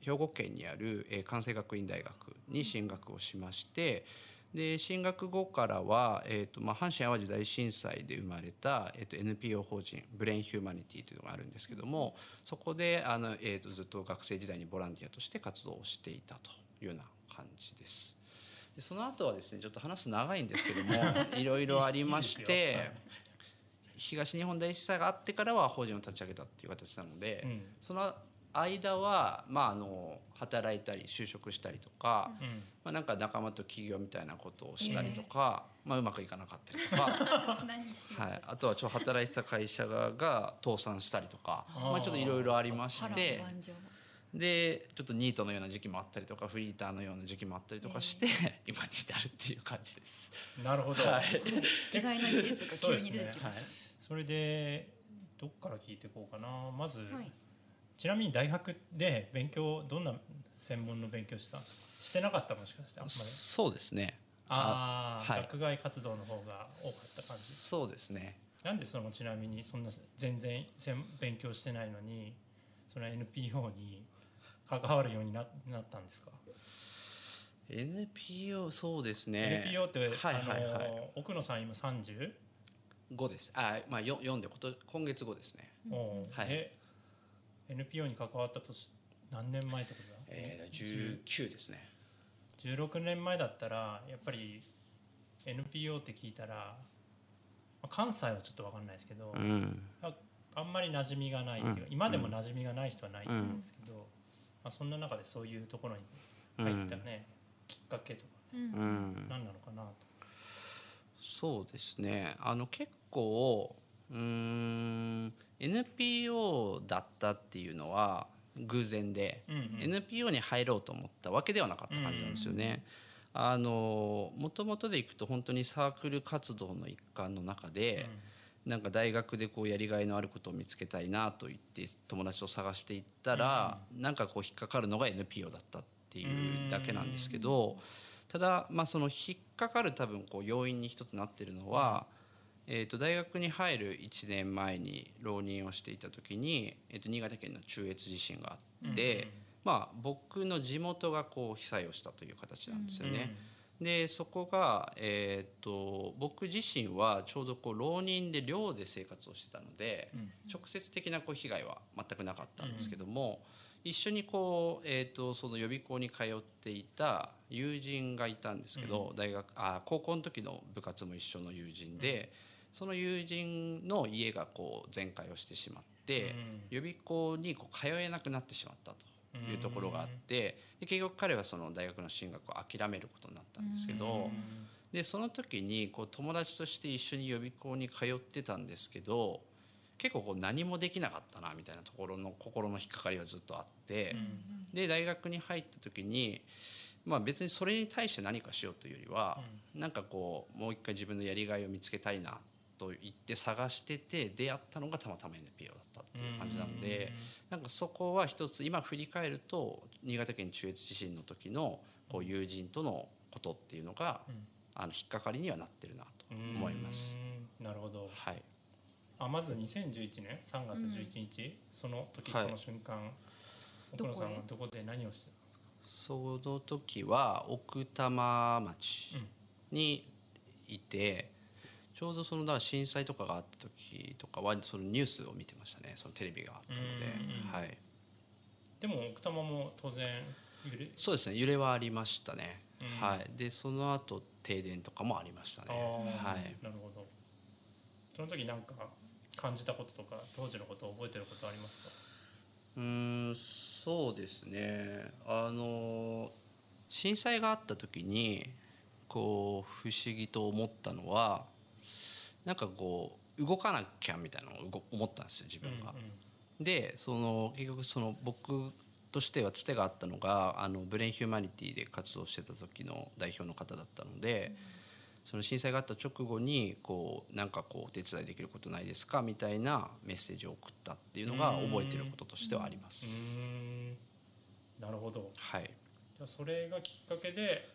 兵庫県にある、えー関西学院大学に進学をしましてで進学後からは、えーとまあ、阪神・淡路大震災で生まれた、えー、と NPO 法人ブレイン・ヒューマニティというのがあるんですけどもそこであの、えー、とずっと学生時代にボランティアとして活動をしていたというような感じです。でその後はですねちょっと話す長いんですけども いろいろありまして東日本大震災があってからは法人を立ち上げたっていう形なので、うんその間は、まあ、あの働いたり就職したりとか、うん。まあ、なんか仲間と起業みたいなことをしたりとか、まあ、うまくいかなかったりと か、はい、あとはちょっと働いてた会社がが倒産したりとかまあ、ちょっといろいろありまし波てでちょっとニートのような時期もあったりとかフリーターのような時期もあったりとかして、今に至るっていう感じです。なるほど。はい。意外な事実が急に出てきまはい。それでどっから聞いていこうかな。まず、はいちなみに大学で勉強どんな専門の勉強してた？んですか。してなかったもしかしてあんまり。そうですね。ああ、はい。学外活動の方が多かった感じ？そうですね。なんでそのちなみにそんな全然せん勉強してないのにその NPO に関わるようにななったんですか？NPO そうですね。NPO って、はいはいはい。あの奥野さん今30、5です。あまあよ4で今年今月5ですね。おう。はい。で NPO に関わった年何年前ってことだ、えー、19ですね。16年前だったらやっぱり NPO って聞いたら、まあ関西はちょっと分かんないですけど、うん。ああんまり馴染みがないっていうか、うん。今でも馴染みがない人はないと思うんですけど、まあ、そんな中でそういうところに入ったね、きっかけとかうん。うん何なのかなと。そうですね。あの結構うーん NPO だったっていうのは偶然で、うんうん。NPO に入ろうと思ったわけではなかった感じなんですよね。あのもともとでいくと本当にサークル活動の一環の中で、なんか大学でこうやりがいのあることを見つけたいなと言って友達と探していったら、なんかこう引っかかるのが NPO だったっていうだけなんですけど、ただまあその引っかかる多分こう要因に一つなってるのは、えー、と大学に入る1年前に浪人をしていた時に、えー、と新潟県の中越地震があって、まあ、僕の地元がこう被災をしたという形なんですよね。でそこが、えー、と僕自身はちょうどこう浪人で寮で生活をしてたので、うん。直接的なこう被害は全くなかったんですけども、一緒にこう、えー、とその予備校に通っていた友人がいたんですけど、大学あ高校の時の部活も一緒の友人で、その友人の家がこう全壊をしてしまって、予備校にこう通えなくなってしまったというところがあってで結局彼はその大学の進学を諦めることになったんですけどでその時にこう友達として一緒に予備校に通ってたんですけど結構こう何もできなかったなみたいなところの心の引っかかりはずっとあってで大学に入った時にまあ別にそれに対して何かしようというよりはなんかこうもう一回自分のやりがいを見つけたいなと言って探してて出会ったのがたまたま NPO だったっていう感じなのでなんかそこは一つ今振り返ると新潟県中越地震の時のこう友人とのことっていうのがあの引っかかりにはなってるなと思います。うん。なるほど。はい。あまず2011年3月11日、その時そはい。の瞬間、奥野さんはどこで何をしてたんですか？その時は奥多摩町にいて、ちょうどそのだ震災とかがあった時とかはそのニュースを見てましたね。そのテレビがあったので、うんはい、でも奥多摩も当然揺れ？そうですね。揺れはありましたね、うん。はい、でその後停電とかもありましたね。はい。なるほど。その時なんか感じたこととか当時のことを覚えてることありますか？うーんそうですね。あの震災があった時にこう不思議と思ったのはなんかこう動かなきゃみたいなのを動思ったんですよ自分が。でその結局その僕としてはつてがあったのがあのブレインヒューマニティで活動してた時の代表の方だったので、その震災があった直後にこうなんかこうお手伝いできることないですかみたいなメッセージを送ったっていうのが覚えてることとしてはあります。なるほど。はいじゃあそれがきっかけで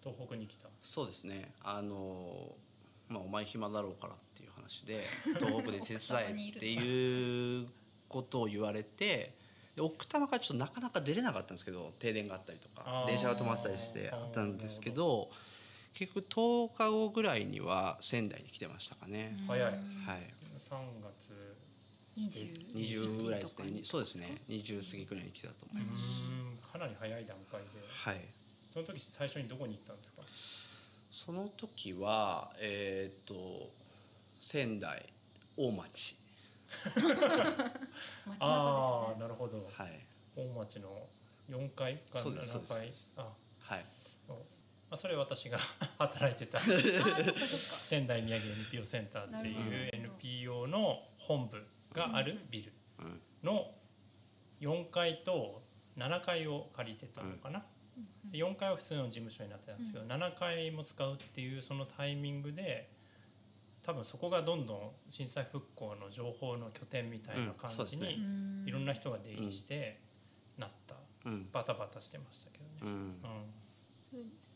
東北に来た。そうですねあのまあお前暇だろうからっていう話で 東北で手伝えっていうことを言われてで奥多摩からちょっとなかなか出れなかったんですけど停電があったりとあかー。電車が止まってたりしてあったんですけど結局10日後ぐらいには仙台に来てましたかね、早い。はい。3月。20 20ぐらいですね。そうですね。20過ぎぐらいに来てたと思います、うん。かなり早い段階で。はい。その時最初にどこに行ったんですか？その時はえっ、と仙台大町。ああなるほど。はい。大町の4階かそうですそう7階。あはい。そうあそれ私が 働いてた。仙台宮城 NPO センターっていなう NPO の本部があるビルうん。の4階と7階を借りてたのかな、で4階は普通の事務所になってたんですけど、う7階も使うっていうそのタイミングで多分そこがどんどん震災復興の情報の拠点みたいな感じにいろんな人が出入りしてなったうんバタバタしてましたけどね。うんうん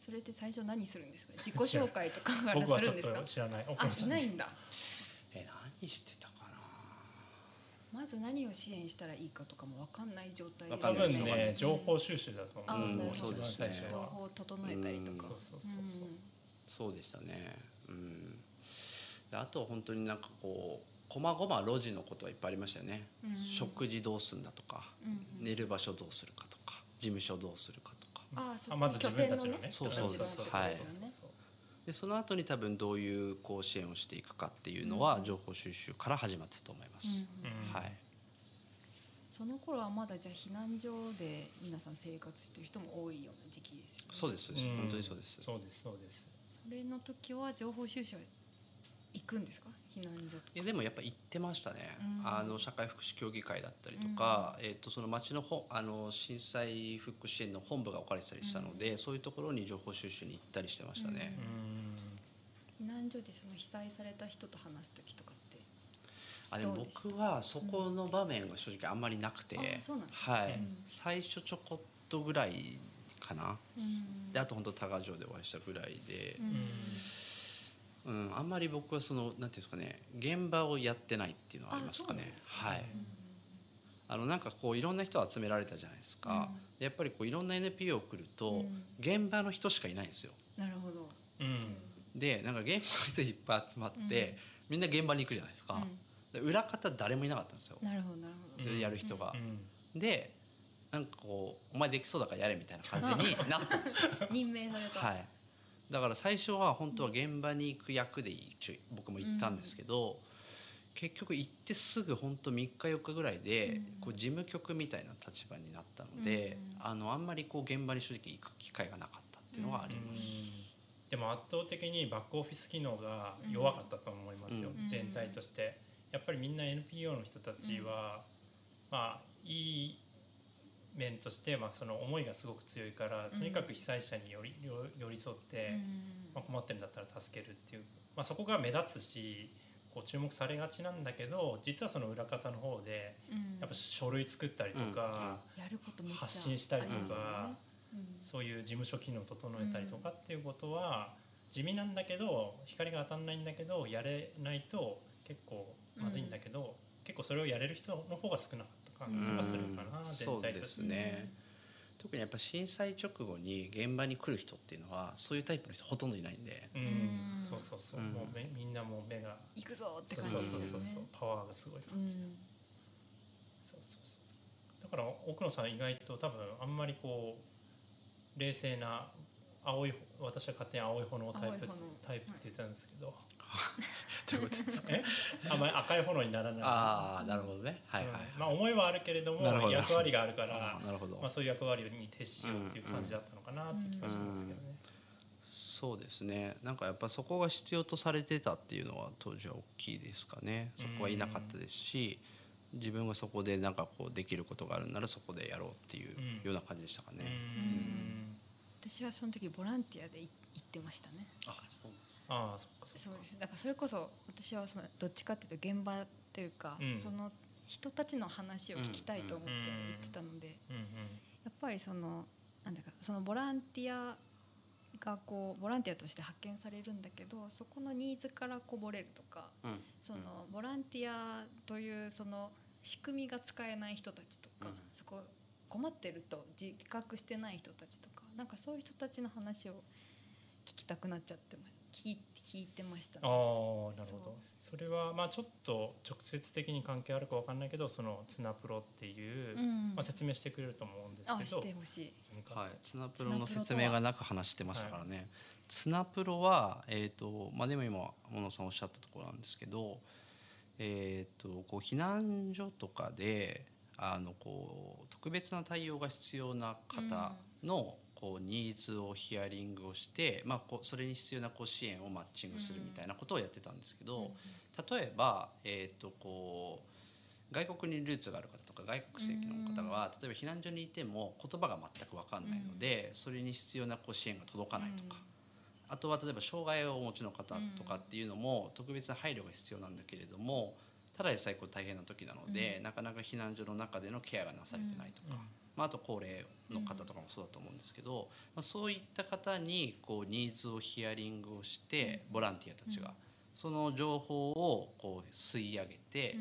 それって最初何するんですか。自己紹介とかから僕はちょっするんですか？と。知らない。奥あ野さんにいないんだ。え何してまず何を支援したらいいかとかもわかんない状態です多分ね。情報収集だと思う。あーなるほど一番最初は。情報を整えたりとか。そう。そうそうそう。うん。そうでしたね。うん。であと本当になんかこうこまごま路地のことはいっぱいありましたよね、うん。食事どうすんだとか、うん寝る場所どうするかとか事務所どうするかとか。あまず自分たちのね。そうそうそう。そうはいそうそうでその後に多分どういうこう支援をしていくかっていうのはうん。情報収集から始まってたと思います、うんうん。はい。その頃はまだじゃあ避難所で皆さん生活してる人も多いような時期ですよね。そうですそうです、うん。本当にそうです。そうですそうです。それの時は情報収集は行くんですか？いやでもやっぱ行ってましたね、うん。あの社会福祉協議会だったりとか、えー、とその町のほあの震災復興支援の本部が置かれてたりしたので、そういうところに情報収集に行ったりしてましたね、うん。避難所でその被災された人と話す時とかって？あでも僕はそこの場面が正直あんまりなくて、はい、うん。最初ちょこっとぐらいかな、うん。であと本当多賀城でお会いしたぐらいで。う、んうんあんまり僕はそのなんていうんですかね現場をやってないっていうのはありますかね。あそうなんあのなんかこういろんな人集められたじゃないですか、でやっぱりこういろんな NPO 来ると、うん。現場の人しかいないんですよ。なるほど、うん。でなんか現場の人いっぱい集まって、みんな現場に行くじゃないですか、うで裏方誰もいなかったんですよ。ん、なるほどなるほそれでやる人が。う、ん。でなんかこう「お前できそうだからやれ」みたいな感じになったんですよ。ど 任命された、はいだから最初は本当は現場に行く役で一応僕も行ったんですけど、結局行ってすぐ本当3日4日ぐらいで、うん。こう事務局みたいな立場になったので、うん。あのあんまりこう現場に正直行く機会がなかったっていうのはあります。でも圧倒的にバックオフィス機能が弱かったと思いますよ、うん。全体として。やっぱりみんな NPO の人たちは、まあいい面として、まあ、その思いがすごく強いからとにかく被災者に寄り寄寄り添って、まあ、困ってるんだったら助けるっていう、まあ、そこが目立つしこう注目されがちなんだけど実はその裏方の方でやっぱ書類作ったりとか、発信したりとかそういう事務所機能を整えたりとかっていうことは地味なんだけど光が当たんないんだけどやれないと結構まずいんだけど、結構それをやれる人の方が少なかった感じがするかな、うん。全そうです体として。ね。特にやっぱ震災直後に現場に来る人っていうのはそういうタイプの人ほとんどいないんで、うん。うん。そうそうそう、うん。もう目みんなもう目が。行くぞってそう感じそうそうそうですよねパワーがすごい感じ、うん。そうそうそう。だから奥野さん意外と多分あんまりこう冷静な青い私は勝手に青い炎タイプタイプって言ってたんですけど、ど ういうことですか？え？あんまり赤い炎にならない。ああなるほどね。はいはい、はい。うん。まあ思いはあるけれども役割があるからなるほど、まあ、そういう役割に徹しようっていう感じだったのかなっていう気がしますけどね。そうですね。なんかやっぱそこが必要とされてたっていうのは当時は大きいですかね。そこはいなかったですし自分がそこでなんかこうできることがあるならそこでやろうっていううんような感じでしたかうね、ん。私はその時ボランティアで行ってましたね。あそうああそっかそうです。だからそれこそ私はそのどっちかっていうと現場っていうか、うん。その人たちの話を聞きたいと思ってうん行ってたので、うんうんやっぱりそのなんだかそのボランティアがこうボランティアとして発見されるんだけどそこのニーズからこぼれるとかうん。そのボランティアというその仕組みが使えない人たちとか、うん。そこ困ってると自覚してない人たちとかなんかそういう人たちの話を聞きたくなっちゃってま聞い聞いてました。ね。ああなるほど。それはまあちょっと直接的に関係あるかわかんないけどそのツナプロっていう、うん。まあ、説明してくれると思うんですあしけどてほしい。はい、ツナプロの説明がなく話してましたからね。ツナプロは、えーとまあ、でも今小野さんおっしゃったところなんですけど、えー、とこう避難所とかであのこう特別な対応が必要な方の、こうニーズをヒアリングをして、まあ、こうそれに必要なこう支援をマッチングするみたいなことをやってたんですけど、例えば、えー、とこう外国にルーツがある方とか外国籍の方は、例えば避難所にいても言葉が全く分かんないので、それに必要なこう支援が届かないとか、あとは例えば障害をお持ちの方とかっていうのも特別な配慮が必要なんだけれどもただでさえこう大変な時なので、なかなか避難所の中でのケアがなされてないとか、まあ、あと高齢の方とかもそうだと思うんですけど、まあ、そういった方にこうニーズをヒアリングをしてボランティアたちがその情報をこう吸い上げて、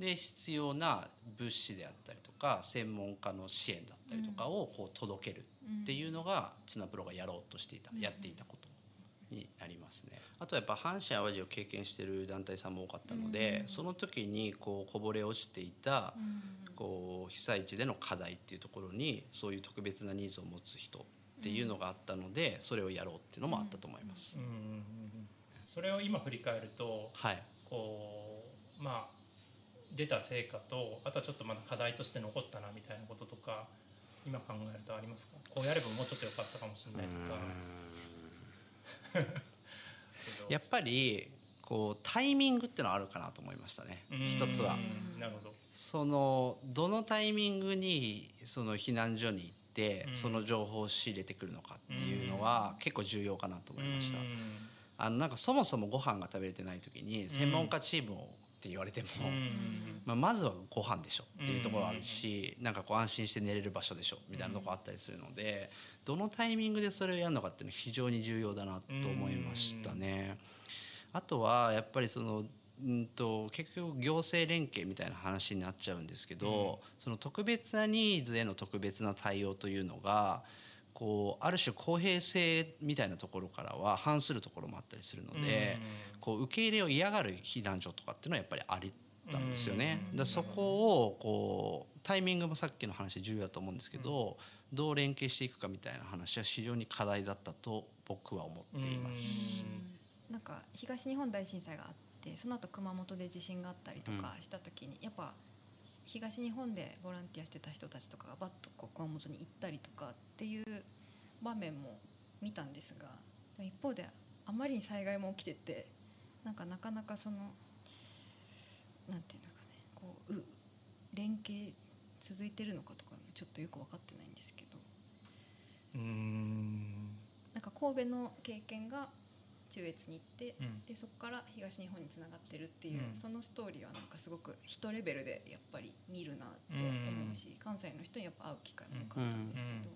で必要な物資であったりとか専門家の支援だったりとかをこう届けるっていうのがツナプロがやろうとしていた、やっていたことになりますね。あとやっぱ阪神・淡路を経験している団体さんも多かったので、その時にこうこぼれ落ちていたこう被災地での課題っていうところにそういう特別なニーズを持つ人っていうのがあったので、それをやろうっていうのもあったと思います。うんうんうんそれを今振り返るとはい、こうまあ出た成果とあとはちょっとまだ課題として残ったなみたいなこととか今考えるとありますか？こうやればもうちょっと良かったかもしれないとか。やっぱりこうタイミングってのはあるかなと思いましたね一つは。なるほど。そのどのタイミングにその避難所に行ってその情報を仕入れてくるのかっていうのは結構重要かなと思いました。あのなんかそもそもご飯が食べれてない時に専門家チームをって言われても、まあ、まずはご飯でしょっていうところあるし、なんかこう安心して寝れる場所でしょみたいなところあったりするので、どのタイミングでそれをやるのかっていうのは非常に重要だなと思いましたね。あとはやっぱりそのうんと結局行政連携みたいな話になっちゃうんですけど、その特別なニーズへの特別な対応というのがこうある種公平性みたいなところからは反するところもあったりするので、こう受け入れを嫌がる避難所とかっていうのはやっぱりありたんですよね。だそこをこうタイミングもさっきの話重要だと思うんですけど、どう連携していくかみたいな話は非常に課題だったと僕は思っています。なんか東日本大震災があってその後熊本で地震があったりとかした時に、やっぱ東日本でボランティアしてた人たちとかがバッとこう熊本に行ったりとかっていう場面も見たんですが一方であまりに災害も起きててなんかなかなかそのなんていうのかねこうう連携続いてるのかとかちょっとよく分かってないんですけど。うん。なんか神戸の経験が中越に行って、うん。でそこから東日本につながってるっていう、うん。そのストーリーはなんかすごく一レベルでやっぱり見るなって思うし、関西の人にやっぱ会う機会も多かったんですけど、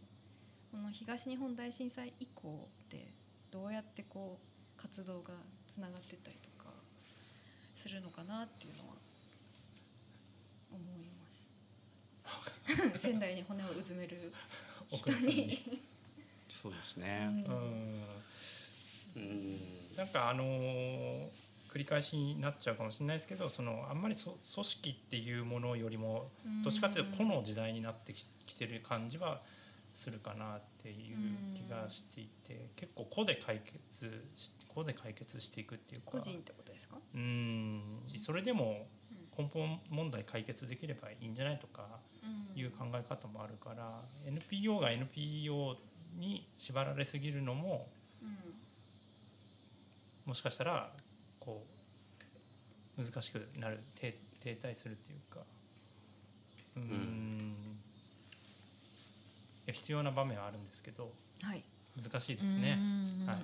この東日本大震災以降でどうやってこう活動がつながってったりとかするのかなっていうのは思います。仙台に骨をうずめる人に。そうですね。うんうん。なんかあのー繰り返しになっちゃうかもしれないですけどそのあんまりそ組織っていうものよりもどっちかっていうと個の時代になってききてる感じはするかなっていう気がしていて結構個で解決し個で解決していくっていうか個人ってことですか？うん。それでも根本問題解決できればいいんじゃないとかいう考え方もあるから NPO が NPO に縛られすぎるのもうんもしかしたらこう難しくなる停停滞するっていうか。うーん。いや必要な場面はあるんですけどはい。難しいですね。はい。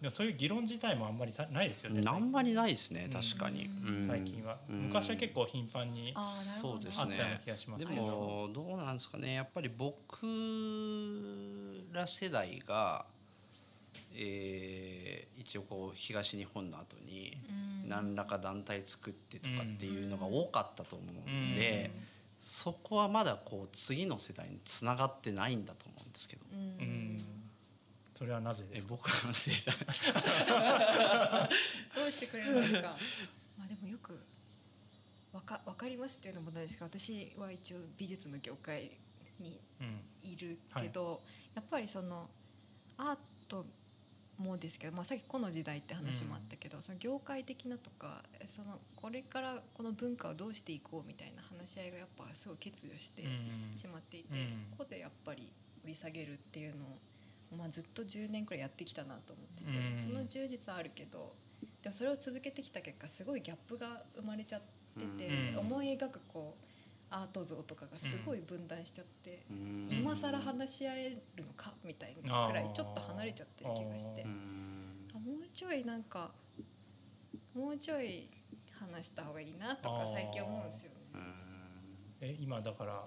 でもそういう議論自体もあんまりさないですよね。あんまりないですねうん。確かに、うん。最近は、うん。昔は結構頻繁にあああなるほど。そうですね。ったような気がします。でけど。もどうなんですかね。やっぱり僕ら世代が、えー一応こう東日本の後にうん。何らか団体作ってとかっていうのが多かったと思うんうでん、そこはまだこう次の世代につながってないんだと思うんですけど、うん。うん。それはなぜでえすか？僕のせいじゃないですか。どうしてくれるんですか？まあでもよくわかわかりますっていうのもないですけど、私は一応美術の業界にうん。いるけど、やっぱりそのアートもですけど、まあ、さっきこの時代って話もあったけど、その業界的なとかそのこれからこの文化をどうしていこうみたいな話し合いがやっぱすごい欠如してうん。しまっていて、うん。ここでやっぱり掘り下げるっていうのを、まあ、ずっと10年くらいやってきたなと思ってて、うん。その充実はあるけどでもそれを続けてきた結果すごいギャップが生まれちゃってて、うん。思い描くこうアート像とかがすごい分断しちゃって。うん。今更話し合えるのかみたいなくらいちょっと離れちゃってる気がしてうんあもうちょいなんかもうちょい話した方がいいなとか最近思うんですよね。え今だから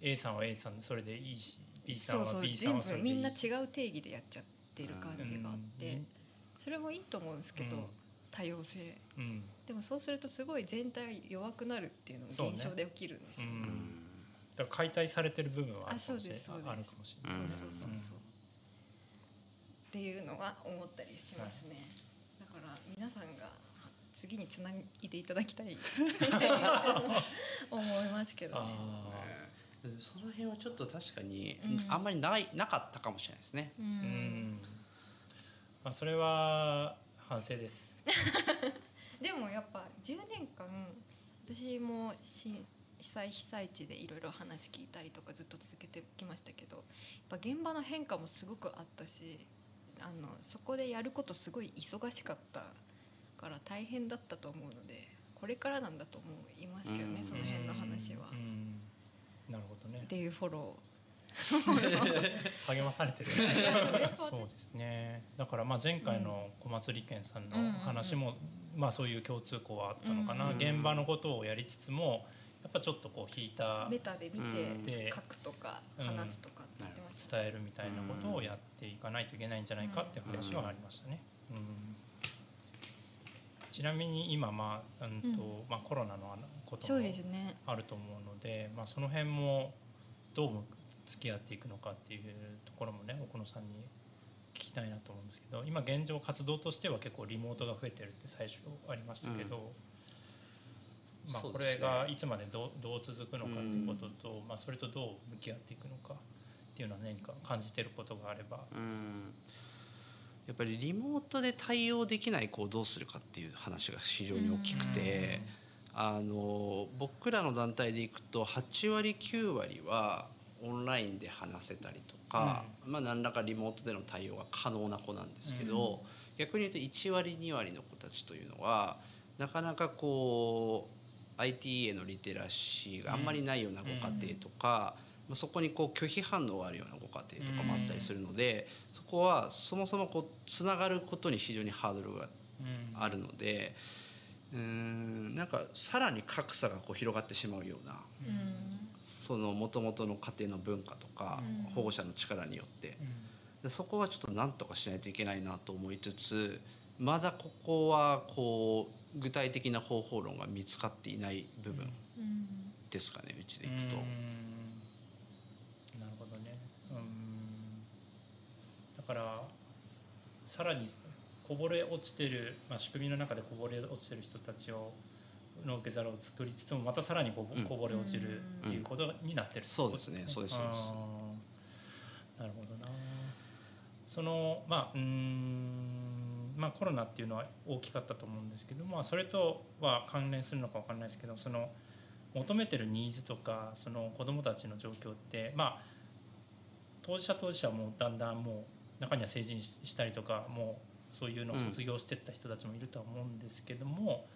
A さんは A さんでそれでいいし B さんはそうそう B さん全はそれでいい部みんな違しう定義でやっちゃってる感じがあってそれもいいと思うんですけど、うん多様性。うん。うんでもそうするとすごい全体弱くなるっていうのそうね。も現象で起きるんですよ、うん。うん。だから解体されてる部分はあるかもしれないあそうですそうです。あるかもしれないうん。そうそうそうそう、うん。っていうのは思ったりしますね、だから皆さんが次につないでいただきたい。思いますけどね。あその辺はちょっと確かにうん。あんまりないなかったかもしれないですね。うん。まあそれは反省です。でもやっぱ10年間私もし被災被災地でいろいろ話聞いたりとかずっと続けてきましたけどやっぱ現場の変化もすごくあったしあのそこでやることすごい忙しかったから大変だったと思うのでこれからなんだと思いますけどね、うん。その辺の話は。うん。なるほどね。っていうフォロ 励まされてる。ー。そうですね。だからまあ前回の小松理研さんの話も、まあそういう共通項はあったのかな、うん現場のことをやりつつもやっぱちょっとこう引いたメタで見うん。て書くとかうん話すとかって言ってました。伝えるみたいなことをやっていかないといけないんじゃないかっていう話はありましたね。うん。ちなみに今、まあうんとうまあ、コロナのあのことそうもですね。あると思うので、まあ、その辺もどう付き合っていくのかっていうところもね奥野さんに聞きたいなと思うんですけど今現状活動としては結構リモートが増えてるって最初ありましたけど、まあ、これがいつまでどうどう続くのかっていうことと、まあ、それとどう向き合っていくのかっていうのは何か感じてることがあれば。うん。やっぱりリモートで対応できない子をどうするかっていう話が非常に大きくて、あの僕らの団体でいくと8割9割はオンラインで話せたりとか、まあ、何らかリモートでの対応が可能な子なんですけど、逆に言うと1割2割の子たちというのはなかなかこう IT へのリテラシーがあんまりないようなご家庭とか、まあそこにこう拒否反応があるようなご家庭とかもあったりするので、そこはそもそもこうつながることに非常にハードルがうんあるのでうーんなんかさらに格差がこう広がってしまうようなうんその元々の家庭の文化とかうん。保護者の力によって。でそこはちょっと何とかしないといけないなと思いつつまだここはこう具体的な方法論が見つかっていない部分うん。ですかねうちでうんいくと。なるほどね。うん。だからさらにこぼれ落ちてる、まあ、仕組みの中でこぼれ落ちてる人たちをの受け皿を作りつつもまたさらにこぼ,、うん。こぼれ落ちるっていうことになってるってことそうですね。そうですそうです。あーなるほどな。そのまあうーんまあコロナっていうのは大きかったと思うんですけど、まあ、それとは関連するのかわかんないですけどその求めてるニーズとかその子どもたちの状況ってまあ当事者当事者はもうだんだんもう中には成人ししたりとかもうそういうのを卒業してった人たちもいるとは思うんですけども、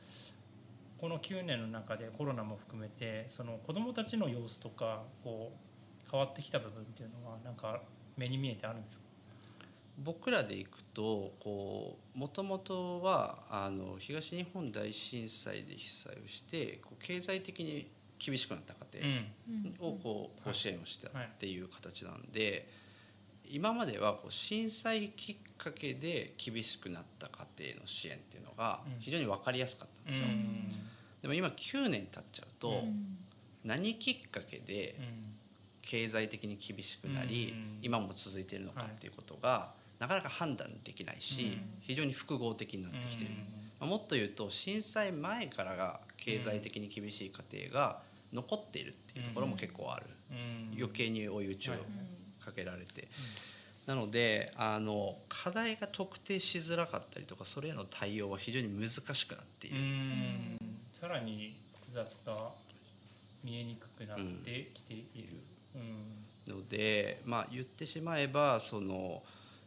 この9年の中でコロナも含めてその子どもたちの様子とかこう変わってきた部分っていうのはなんか目に見えてあるんですか？僕らでいくとこうもともとはあの東日本大震災で被災をしてこう経済的に厳しくなった家庭うん。をこうご支援をしたっていう形なんで、今まではこう震災きっかけで厳しくなった家庭の支援っていうのがうん。非常に分かりやすかった。んですよ。うん。でも今9年経っちゃうと、うん。何きっかけで経済的に厳しくなり、うん。今も続いているのかっていうことが、なかなか判断できないし、うん。非常に複合的になってきている、まあもっと言うと震災前からが経済的に厳しい家庭が残っているっていうところも結構ある、うん。余計に追い打ちをはい。かけられて、なのであの課題が特定しづらかったりとかそれへの対応は非常に難しくなっている、うん。さらに複雑が見えにくくなってきている。うん。ので、まあ、言ってしまえばその、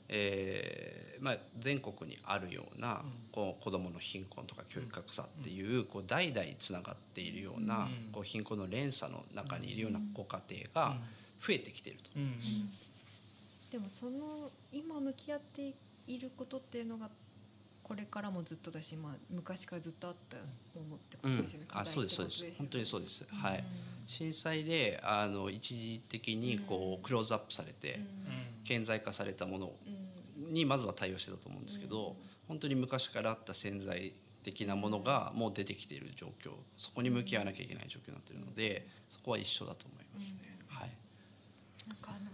えーまあ、全国にあるような、うん。こう子どもの貧困とか教育格差っていう,、こう代々つながっているような、うん。こう貧困の連鎖の中にいるようなご家庭が増えてきていると。うんでもその今向き合っていることっていうのがこれからもずっとだし、まあ、昔からずっとあったものってこうんとですよね、課あ題そうですそうです。本当にそうです、うん。はい。震災であの一時的にこうクローズアップされて、顕在化されたものうんにまずは対応してたと思うんですけど、本当に昔からあった潜在的なものがもう出てきている状況そこに向き合わなきゃいけない状況になっているのでそこは一緒だと思いますね。はい。なんかあの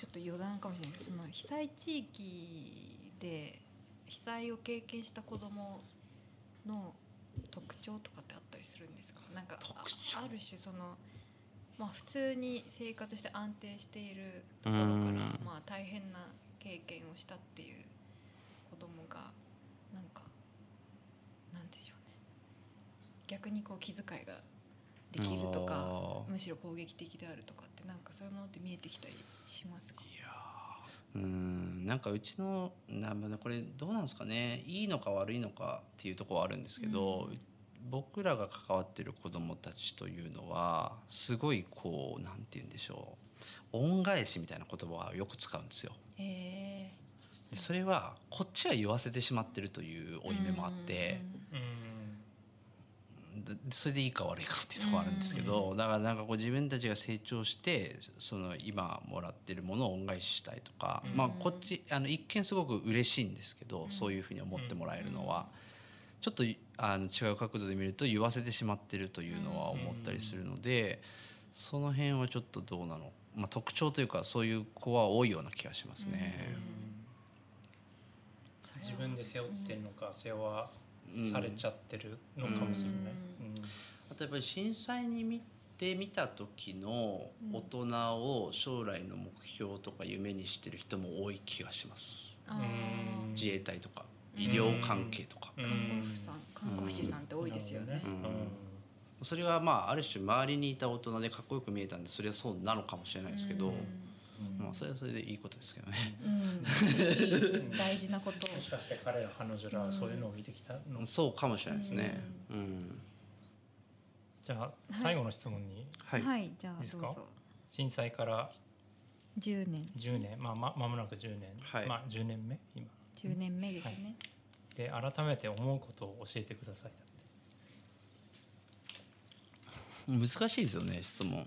ちょっと余談かもしれない。その被災地域で被災を経験した子どもの特徴とかってあったりするんですか？なんかある種その、まあ、普通に生活して安定しているところからうん。まあ、大変な経験をしたっていう子どもがなんかなんでしょうね。逆にこう気遣いができるとかむしろ攻撃的であるとかってなんかそういうものって見えてきたりしますか？いやー。うんなんかうちのなまあこれどうなんですかね。いいのか悪いのかっていうところはあるんですけど、僕らが関わってる子どもたちというのはすごいこうなんて言うんでしょう。恩返しみたいな言葉をよく使うんですよ。へでそれはこっちは言わせてしまってるという負い目もあって。うん。でそれでいいか悪いかっていうところあるんですけど、だからなんかこう自分たちが成長してその今もらってるものを恩返ししたいとか、うん。まあこっちあの一見すごく嬉しいんですけど、うん。そういうふうに思ってもらえるのは、ちょっとあの違う角度で見ると言わせてしまってるというのは思ったりするので、その辺はちょっとどうなの、まあ、特徴というかそういう子は多いような気がしますね。自分で背負ってるのか背負わされちゃってるのかもしれない。あとやっぱり震災に見てみた時の大人を将来の目標とか夢にしてる人も多い気がします。あうん。自衛隊とか医療関係とか、うん。看護婦さん看護師さんって多いですよね。それがまあある種周りにいた大人でかっこよく見えたんでそれはそうなのかもしれないですけど、うん。まあ、それはそれでいいことですけどね、大事なこと。をもしかして彼ら彼女らはそういうのを見てきたの、そうかもしれないですね。うん、じゃあ最後の質問に。はい、はい、じゃいいですか？あどうぞ。震災から10年。10年？まあままもなく10年、はい。まあ10年目？今。10年目ですね、で改めて思うことを教えてください。難しいですよね質問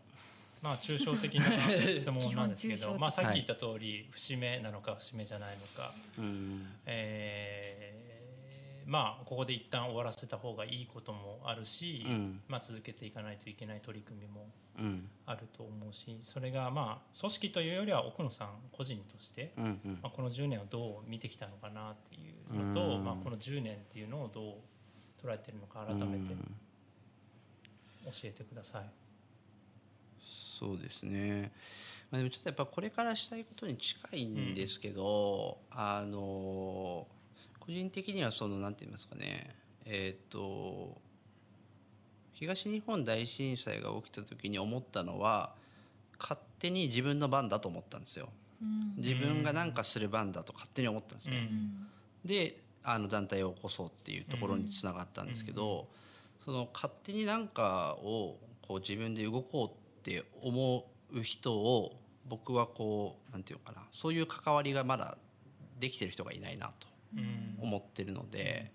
まあ抽象的な 質問なんですけど、まあ、さっき言った通り節目なのか節目じゃないのか、うん。えーまあここで一旦終わらせた方がいいこともあるし、うん。まあ、続けていかないといけない取り組みもうん。あると思うしそれがまあ組織というよりは奥野さん個人として、うんうん。まあ、この10年をどう見てきたのかなっていうのと、うん。まあ、この10年っていうのをどう捉えてるのか改めて教えてください。そうですね、まあ、でもちょっとやっぱこれからしたいことに近いんですけど、あの個人的にはそのなんて言いますかね。えっ、と東日本大震災が起きた時に思ったのは勝手に自分の番だと思ったんですよ。うん。自分が何かする番だと勝手に思ったんですね、うん。であの団体を起こそうっていうところにつながったんですけど、その勝手に何かをこう自分で動こうって思う人を僕はこうなんていうのかなそういう関わりがまだできてる人がいないなとうん思ってるので、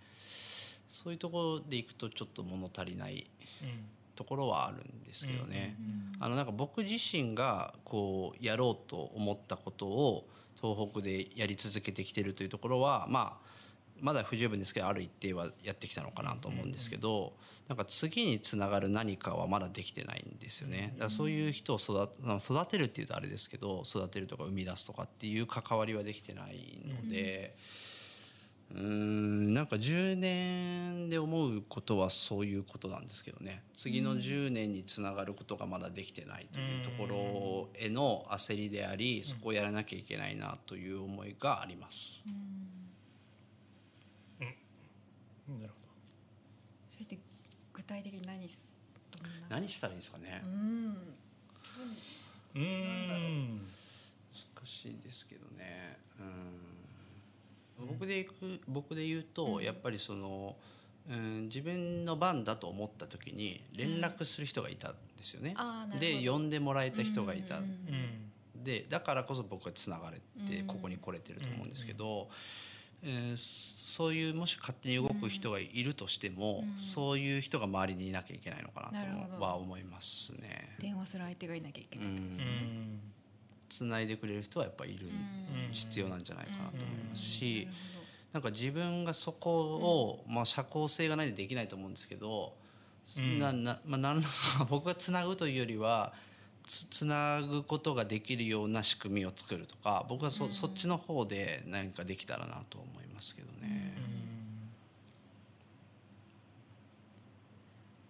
そういうところでいくとちょっと物足りないうんところはあるんですけどね。うんあのなんか僕自身がこうやろうと思ったことを東北でやり続けてきてるというところはまあまだ不十分ですけどある一定はやってきたのかなと思うんですけどなんか次につながる何かはまだできてないんですよねだからそういう人を育育てるっていうとあれですけど育てるとか生み出すとかっていう関わりはできてないので。うーんなんか10年で思うことはそういうことなんですけどね次の10年につながることがまだできてないというところへの焦りでありそこをやらなきゃいけないなという思いがあります。なるほそして具体的に何すどんな何したらいいですかね？うん。難しいですけどね。うん。僕でいく僕で言うとやっぱりその、うん、自分の番だと思った時に連絡する人がいたんですよね。あーなるほど。で呼んでもらえた人がいた。うん。うん。うん。でだからこそ僕はつながれてうん。ここに来れてると思うんですけど、えーそういうもし勝手に動く人がいるとしても、うん。そういう人が周りにいなきゃいけないのかなとは思いますね。電話する相手がいなきゃいけうないとですうねん。つないでくれる人はやっぱいる、うん。必要なんじゃないかなと思いますうん。し、なんか自分がそこを、まあ、社交性がないとできないと思うんですけど、うん。ななまあ、なん 僕がつなぐというよりはつつなぐことができるような仕組みを作るとか僕はそ,、うん。そっちの方で何かできたらなと思いますけどね。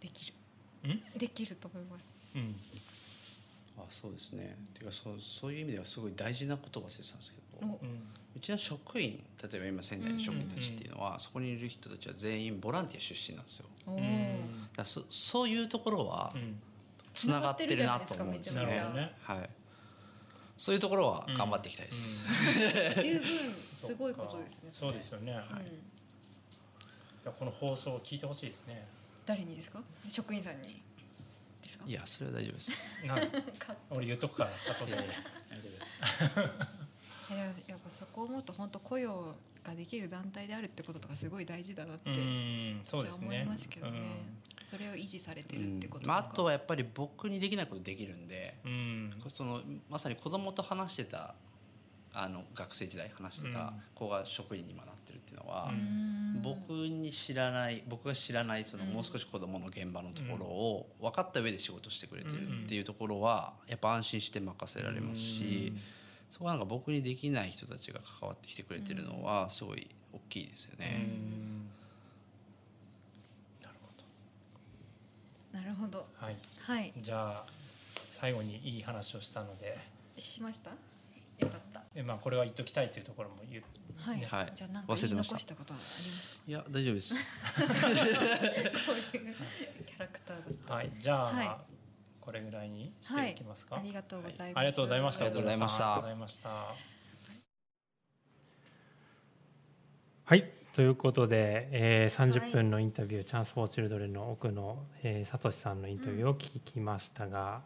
できる。うん？できると思います。うん。あそうですね。ていうかそうそういう意味ではすごい大事なことを忘れてたんですけどお。うんうちの職員例えば今仙台の職員たちっていうのは、そこにいる人たちは全員ボランティア出身なんですよ。うんだからそそういうところはうんつながってるなと思うんですよね。なるほどねはい。そういうところは頑張っていきたいです、十分 すごいことですねそうですよね、い。うん。やこの放送を聞いてほしいですね。誰にですか？職員さんに。ですか？いやそれは大丈夫です。俺言っとくから後で。大丈夫です。いややっぱそこを思うと本当雇用ができる団体であるってこととかすごい大事だなってうんそうですね。私は思いますけどね。それを維持されてるってことうん。まあ、あとははやっぱり僕にできないことできるんでうん、うんそのまさに子供と話してたあの学生時代話してた子が職員に今なってるっていうのは、僕に知らない僕が知らないそのうん。もう少し子供の現場のところを分かった上で仕事してくれてるっていうところはやっぱ安心して任せられますし、そこはなんか僕にできない人たちが関わってきてくれてるのはすごい大きいですようね。ん。なるほなるほど。どはい。はい。じゃあ最後にいい話をしたので。しました？よかった。えまあこれは言っときたいっていうところも言う。はい、はい。じゃあなんか言い忘れてました残したことはありますか？いや大丈夫です。こういうキャラクターだった。はい。じゃあ、はいこれぐらいにしていきますか、ありがとうございます、ありがとうございました。ありがとうございました。ありがとうございました。はい、ということで、えー、30分のインタビュー、チャンス・フォー・チルドレンの奥の、えー、サトシさんのインタビューを聞きましたが、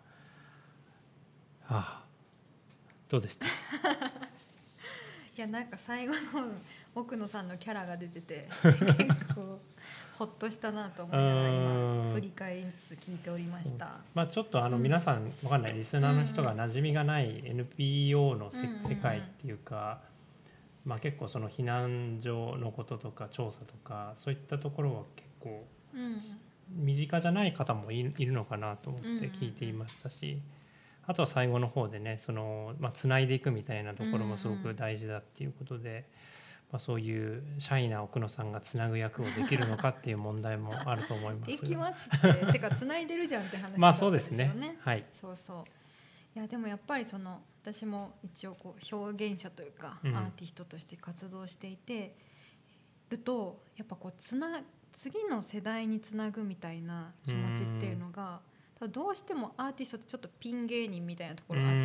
ああどうでした？いやなんか最後の奥野さんのキャラが出てて結構ほっとしたなと思いながらうん今振り返りつつ聞いておりました。まあ、ちょっとあのうん。皆さんわかんない。リスナーの人が馴染みがない NPO の世界っていうか、まあ、結構その避難所のこととか調査とかそういったところは結構うん。身近じゃない方もいいるのかなと思って聞いていましたし、あとは最後の方でねその、まあ、つないでいくみたいなところもすごく大事だっていうことで、まあ、そういうシャイな奥野さんがつなぐ役をできるのかっていう問題もあると思います。できますって。てか繋いでるじゃんって話まあそうですね。はい。そうそう。いやでもやっぱりその私も一応こう表現者というか、うん。アーティストとして活動していてるとやっぱこうつな次の世代につなぐみたいな気持ちっていうのが多分どうしてもアーティストってちょっとピン芸人みたいなところがあってう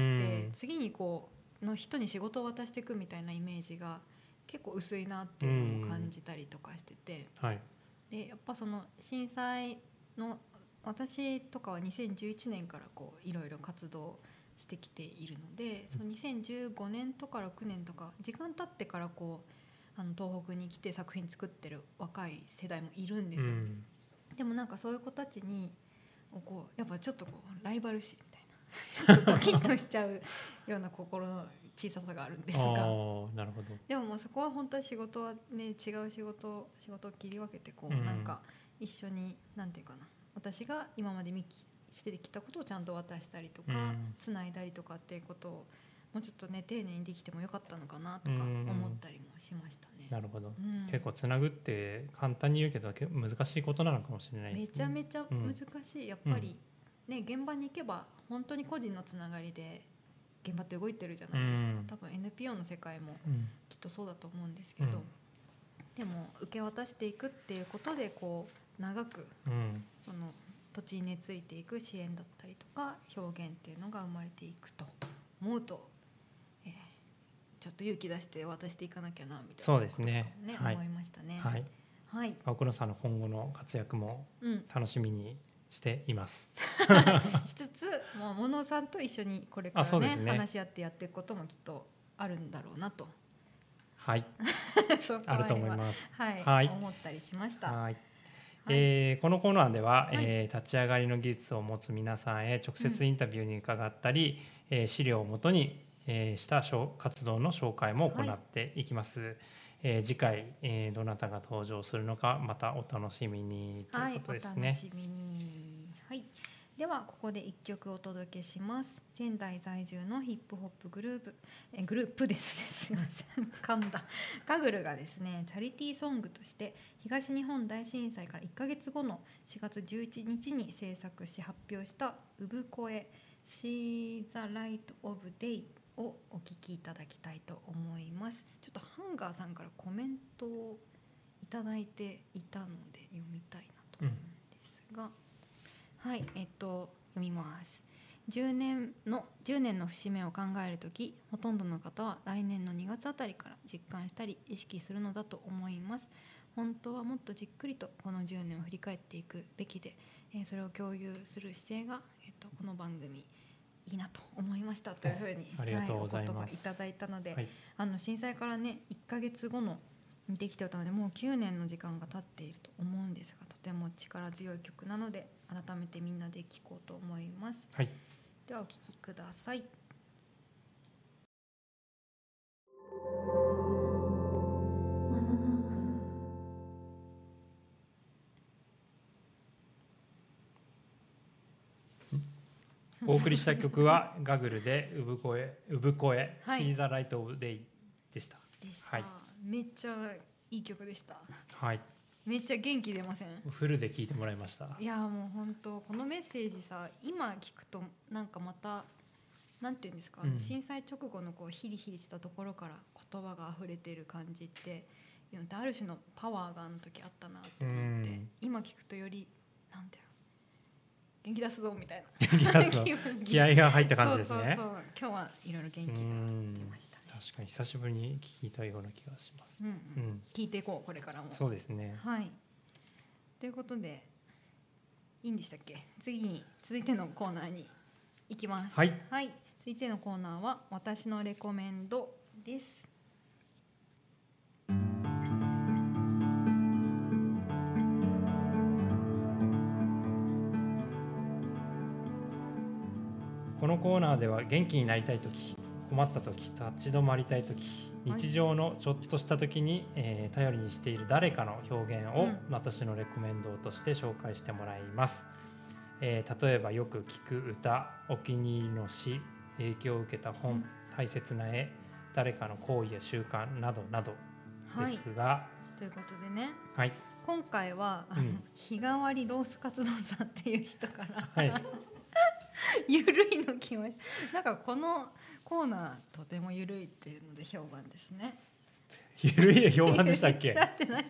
ん。次にこうの人に仕事を渡していくみたいなイメージが結構薄いなっていうのを感じたりとかしてて。はい。でやっぱその震災の私とかは2011年からこういろいろ活動してきているのでその2015年とか6年とか時間経ってからこうあの東北に来て作品作ってる若い世代もいるんですよ。うん。でもなんかそういう子たちにこうやっぱちょっとこうライバル視みたいな。ちょっとドキッとしちゃうような心の小ささがあるんですあが。ーなるほど。でももうそこは本当は仕事はね違う仕事仕事を切り分けてこう、うん。なんか一緒になんていうかな。私が今まで見きしてきたことをちゃんと渡したりとか、うん。つないだりとかっていうことをもうちょっとね丁寧にできてもよかったのかなとかうん。思ったりもしましたね。なるほど、うん。結構つなぐって簡単に言うけどけ難しいことなのかもしれないね。めちゃめちゃ難しい、やっぱり、ね現場に行けば本当に個人のつながりで現場って動いてるじゃないですか、うん。多分 NPO の世界もうん。きっとそうだと思うんですけど、うんでも受け渡していくっていうことでこう長くうん。その土地に根付いていく支援だったりとか表現っていうのが生まれていくと思うと、えーちょっと勇気出して渡していかなきゃなみたいなそうですねこととかもねはい思いましたね。はい。はい、奥野さんの今後の活躍もうん、楽しみにしています。しつつ、もうモノさんと一緒にこれからねね話し合ってやっていくこともきっとあるんだろうなとはい、あると思いす。ます。はい、はい思ったりしました。はい。はいえーこのコーナーでは、はいえー立ち上がりの技術を持つ皆さんへ直接インタビューに伺ったり、えー資料をもとに、えーしたしょう活動の紹介も行っていきます。えー次回、えーどなたが登場するのかまたお楽しみにとはいいうこ、とおですね。楽しみに。はい。ではここで一曲お届けします。仙台在住のヒップホップグループえグループですね。すみません。噛んだ。ガグルがですね、チャリティーソングとして東日本大震災から1ヶ月後の4月11日に制作し発表した産声 See the Light of Day をお聞きいただきたいと思います。ちょっとハンガーさんからコメントをいただいていたので読みたいなと思うんですが、はいえっと読みます。10年の10年の節目を考える時ほとんどの方は来年の2月あたりから実感したり意識するのだと思います。本当はもっとじっくりとこの10年を振り返っていくべきで、えーそれを共有する姿勢が、えっとこの番組いいなと思いましたというふうにお言葉いただいたので、はい。あの震災からね1ヶ月後のにできてたのでもう9年の時間が経っていると思うんですがとても力強い曲なので改めてみんなで聴こうと思います。はい。ではお聴きくださいお送りした曲はガグルで産声産声、はい。See the Light of Day でした。でした、はい。めっちゃいい曲でした。はい。めっちゃ元気出ません？フルで聞いてもらいました。いやもう本当このメッセージさ今聞くとなんかまたなんていうんですか、うん。震災直後のこうヒリヒリしたところから言葉が溢れてる感じっていうのってある種のパワーがあの時あったなと思って、うん。今聞くとよりなんていうの？元気出すぞみたいな。元 気合が入った感じですね。そうそうそう。今日はいろいろ元気が出ました。ね確かに久しぶりに聞いたような気がします。うん、ううんん、聞いていこうこれからも。そうですね。はい。ということで、いいんでしたっけ？次に続いてのコーナーに行きます。はい。はい。続いてのコーナーは私のレコメンドです。のコーナーでは元気になりたい時困った時立ち止まりたい時はい日常のちょっとした時に、えー頼りにしている誰かの表現を、うん。私のレコメンドとして紹介してもらいます、えー例えばよく聞く歌お気に入りの詩影響を受けた本、うん。大切な絵誰かの行為や習慣などなどはいです。が。ということでね、はい。今回は、あのうん。日替わりロースカツ丼さんっていう人から、はい ゆるいの来ました。なんかこのコーナーとてもゆるいっていうので評判ですね。ゆるいで評判でしたっけ？だってなんか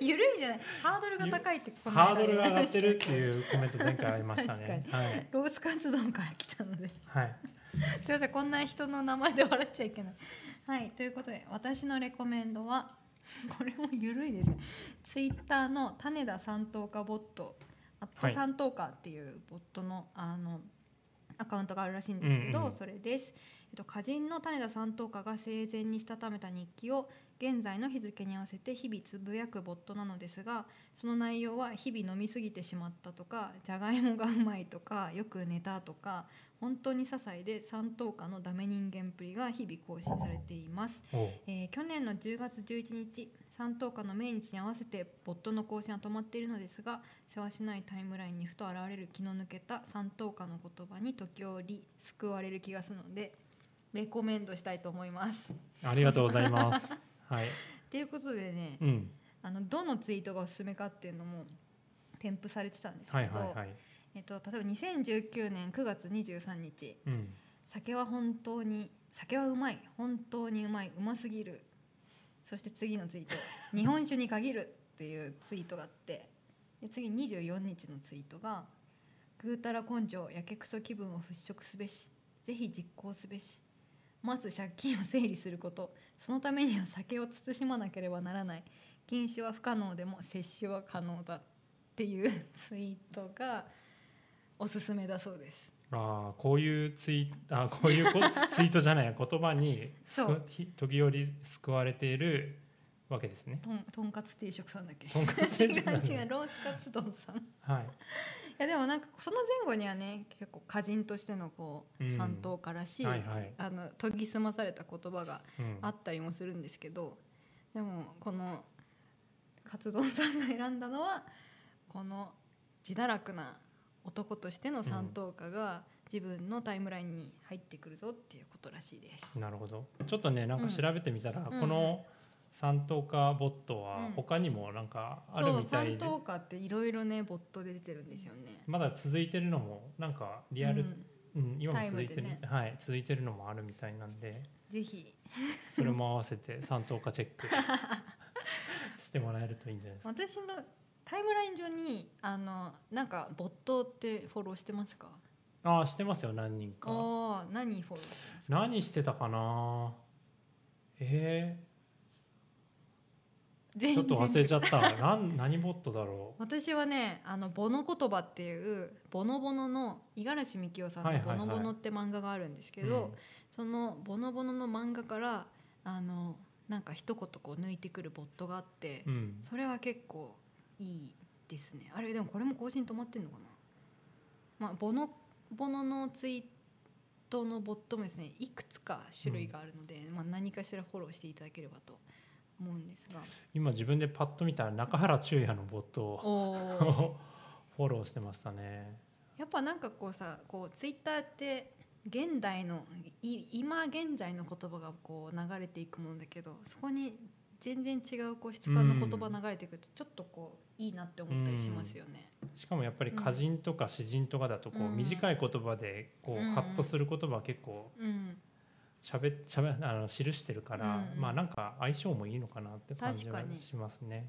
ゆるいじゃない。ハードルが高いってこの間ハードルが上がってるっていうコメント前回ありましたね。確はい、ロースカツ丼から来たので。はい、すいませんこんな人の名前で笑っちゃいけない。はいということで私のレコメンドはこれもゆるいですね。ツイッターの種田三等家ボットアットはい。三等家っていうボットのあのアカウントがあるらしいんですけど、うんうんそれです。えっと、歌人の種田三等家が生前にしたためた日記を現在の日付に合わせて日々つぶやくボットなのですがその内容は日々飲み過ぎてしまったとかじゃがいもがうまいとかよく寝たとか本当に些細で三等家のダメ人間っぷりが日々更新されています。えー去年の10月11日三等家の命日に合わせてボットの更新は止まっているのですが世話しないタイムラインにふと現れる気の抜けた三等家の言葉に時折救われる気がするのでレコメンドしたいと思います。ありがとうございます。はい。ということでね、うん。あのどのツイートがおすすめかっていうのも添付されてたんですはいけど、はいはい。えっと、例えば2019年9月23日。うん。酒は本当に酒はうまい。本当にうまい。うますぎる。そして次のツイート「日本酒に限る」っていうツイートがあって。で次24日のツイートが「ぐうたら根性やけくそ気分を払拭すべし。ぜひ実行すべし。まず借金を整理すること。そのためには酒を慎まなければならない。禁酒は不可能でも摂取は可能だ」っていうツイートがおすすめだそうです。ああ、こういうツイあこういうこ ツイートじゃない言葉にそうひ時折救われているわけですね。とんとんかつ定食さんだっけ？とんかつ 違う違うロースカツ丼さんいはい。やでもなんかその前後にはね結構歌人としてのこう、うん三等からし、はいはい。あの研ぎ澄まされた言葉がうん。あったりもするんですけどでもこのカツ丼さんが選んだのはこの自堕落な男としての三等家が自分のタイムラインに入ってくるぞっていうことらしいです。なるほど。ちょっとねなんか調べてみたら、うん。この三等価ボットはうん。他にもなんかあるみたいで、三等家っていろいろねボットで出てるんですよね。まだ続いてるのもなんかリアルうん。うん、今も続いてる、ね。はい続いてるのもあるみたいなんでぜひ。それも合わせて三等価チェック してもらえるといいんじゃないですか。私のタイムライン上にあのなんかボットってフォローしてますか？ああしてますよ何人か。ああ何フォローしてます？何してたかな？えー、全ちょっと忘れちゃった。なん何ボットだろ 私はね「あのボノ言葉」っていうボノボノの五十嵐美樹夫さんの「はいはいはい。ボノボノ」って漫画があるんですけう、ど、そのボノボノの漫画からあのなんか一言こう抜いてくるボットがあって、うん、うん。それは結構いいですね。あれでもこれも更新止まってんのかな？まあボノボノのツイートのボットもですねいくつか種類があるので、まあ、何かしらフォローしていただければと思うんですが。今自分でパッと見たら中原中也のボットを フォローしてましたね。やっぱなんかこうさこうツイッターって現代のい今現在の言葉がこう流れていくもんだけどそこに全然違うこう質感の言葉流れてくるとちょっとこういいなって思ったりしますよね。しかもやっぱり歌人とか詩人とかだとこううん。短い言葉でこううん。ハッとする言葉は結構うん、しゃべしゃべあの記してるから、うん。まあなんか相性もいいのかなって感じは確かに。しますね。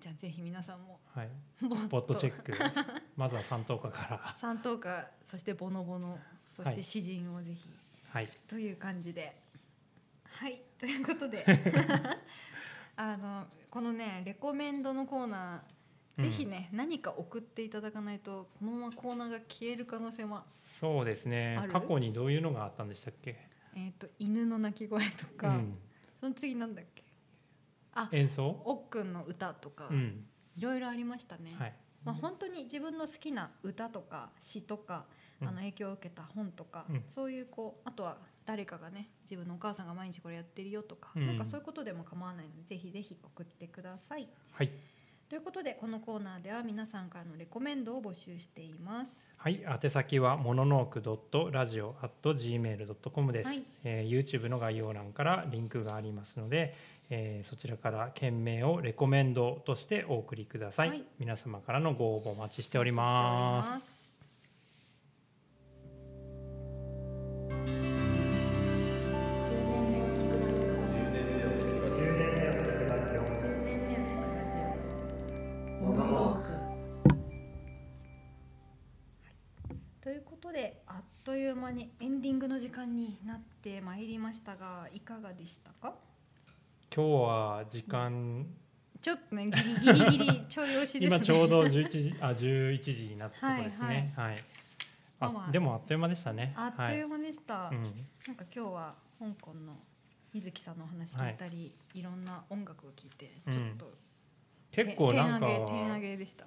じゃあぜひ皆さんもはい、ボボットチェック。まずは三等価から。三等価そしてボノボノそして詩人をぜひ、はい。という感じではいということで。あのこのねレコメンドのコーナーぜひね、何か送っていただかないとこのままコーナーが消える可能性もそうですね。過去にどういうのがあったんでしたっけ、えっ、と犬の鳴き声とか、うん、その次なんだっけ？あ演奏、おっくんの歌とか、うん。いろいろありましたね、はい。まあ、本当に自分の好きな歌とか詩とか、うん。あの影響を受けた本とか、うん。そういうこうあとは誰かがね自分のお母さんが毎日これやってるよとか、うんなんかそういうことでも構わないのでぜひぜひ送ってください。はいということでこのコーナーでは皆さんからのレコメンドを募集しています。はい、宛先はモノノークドットラジオ at gmail ドットコムです、はいえー YouTube の概要欄からリンクがありますので、えーそちらから件名をレコメンドとしてお送りください。はい皆様からのご応募お待ちしております。間にエンディングの時間になってまいりましたがいかがでしたか？今日は時間、ちょっとねギリギリギリちょい押しですね今ちょうど11時あ11時になったところですね。はい。あ、まあまあでもあっという間でしたね。あっという間でした、はい。うん。なんか今日は香港の水木さんのお話聞いたり、い、ろんな音楽を聴いてちょっと、結構なんか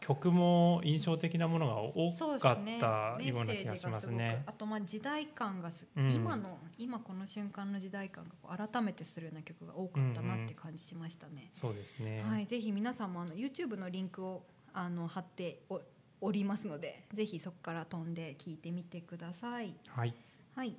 曲も印象的なものが多そうですねかったメッような気がしセージがすごくますね。あとまあ時代感がす、うん今の今この瞬間の時代感が改めてするような曲が多かったなって感じしましたね、そうですね。はいぜひ皆さんもあの YouTube のリンクをあの貼っておおりますのでぜひそこから飛んで聞いてみてくださいはい。はい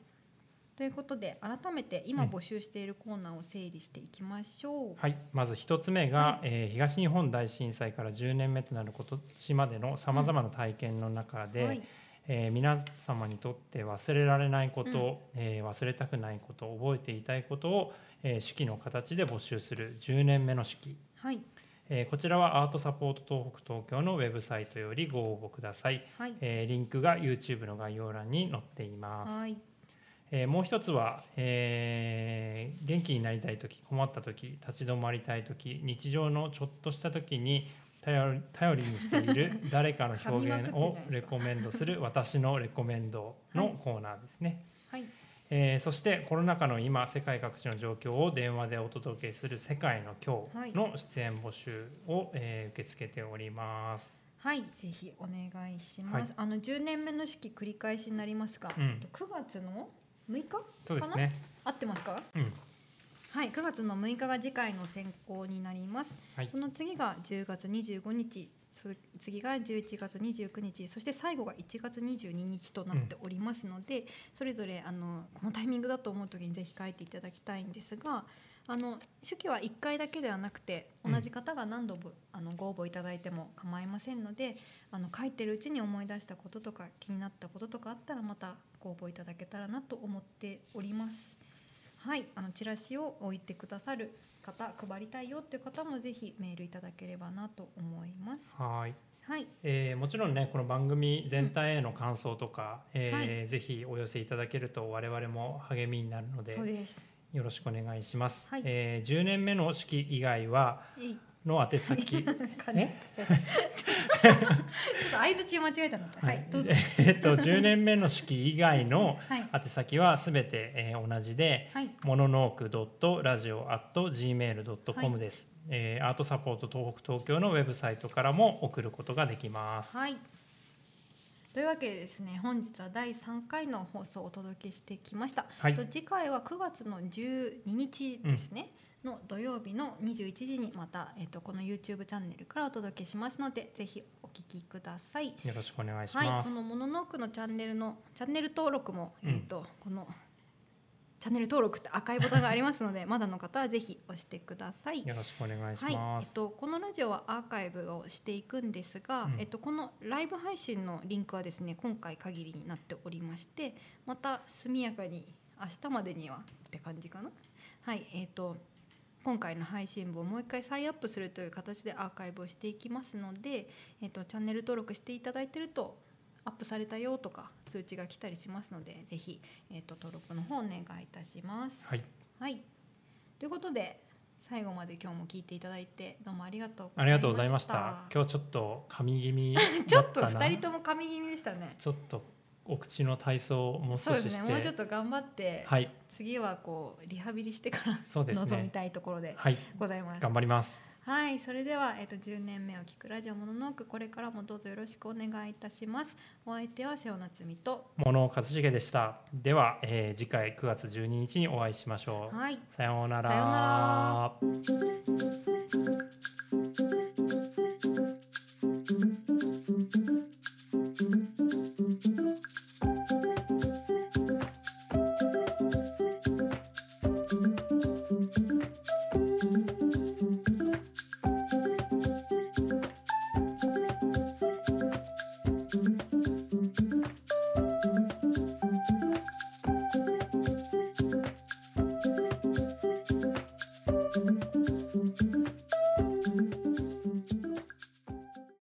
ということで改めて今うん。募集しているコーナーを整理していきましょう、はい、まず一つ目が、はえー東日本大震災から10年目となる今年までのさまざまな体験の中で、はい。えー皆様にとって忘れられないこと、えー忘れたくないこと覚えていたいことを、えー手記の形で募集する10年目の手記、はい。えーこちらはアートサポート東北東京のウェブサイトよりご応募ください、はい。えーリンクが YouTube の概要欄に載っています、はいえーもう一つは、えー元気になりたい時困った時立ち止まりたい時日常のちょっとした時に頼りにしている 誰かの表現をレコメンドする私のレコメンドのコーナーですね、はい。えーそしてコロナ禍の今世界各地の状況を電話でお届けする「世界の今日」の出演募集を、えー受け付けております。はい、ぜひお願いします。はい。あの10年目の式繰り返しになりますが、うん。9月の6日そうですね、合ってますか？うん。はい、9月の6日が次回の選考になります。はい。その次が10月25日、そ次が11月29日、そして最後が1月22日となっておりますので、それぞれあのこのタイミングだと思う時にぜひ書いていただきたいんですが、あの手記は1回だけではなくてうん同じ方が何度も、あのご応募いただいても構いませんので、あの書いてるうちに思い出したこととか気になったこととかあったらまたご応募いただけたらなと思っております。はい、あのチラシを置いてくださる方、配りたいよっていう方もぜひメールいただければなと思います。はい、はい、えーもちろんねこの番組全体への感想とか、えーはぜひお寄せいただけると我々も励みになるのでそうです。よろしくお願いします、はい。えー10年目の式以外はの宛先。ちょっと相槌間違えたので、はい、どうぞ。えっと10年目の式以外のはい、宛先はすべて、えー同じではい、モノノークドットラジオ at gmail.com です、えーアートサポート東北東京のウェブサイトからも送ることができます。はい。というわけでですね、本日は第3回の放送をお届けしてきました。はいと次回は9月の12日ですね、の土曜日の21時にまた、えっとこの YouTube チャンネルからお届けしますのでぜひお聞きください。よろしくお願いしはい、ます。このモノノークのチャンネルのチャンネル登録も、うんえっとこのチャンネル登録って赤いボタンがありますのでまだの方はぜひ押してください。よろしくお願いしはい、ます。えっと、このラジオはアーカイブをしていくんですが、うんえっと、このライブ配信のリンクはですね今回限りになっておりましてまた速やかに明日までにはって感じかなはいえっと今回の配信分をもう一回再アップするという形でアーカイブをしていきますので、えっと、チャンネル登録していただいてるとアップされたよとか通知が来たりしますのでぜひ、えっと、登録の方お願いいたします。はい、はい、ということで最後まで今日も聞いていただいてどうもありがとうありがとうございました。今日ちょっと神気味 ちょっと二人とも神気味でしたね。ちょっとお口の体操をもうそうですね。もうちょっと頑張って、はい、次はこうリハビリしてからそうです臨みね。たいところではい、ございます。頑張ります。はい、それでは、えっと、10年目を聞くラジオモノノーク、これからもどうぞよろしくお願いいたします。お相手は瀬尾夏美と。もの和重でした。では、えー、次回9月12日にお会いしましょう。はい、さようなら。さようなら。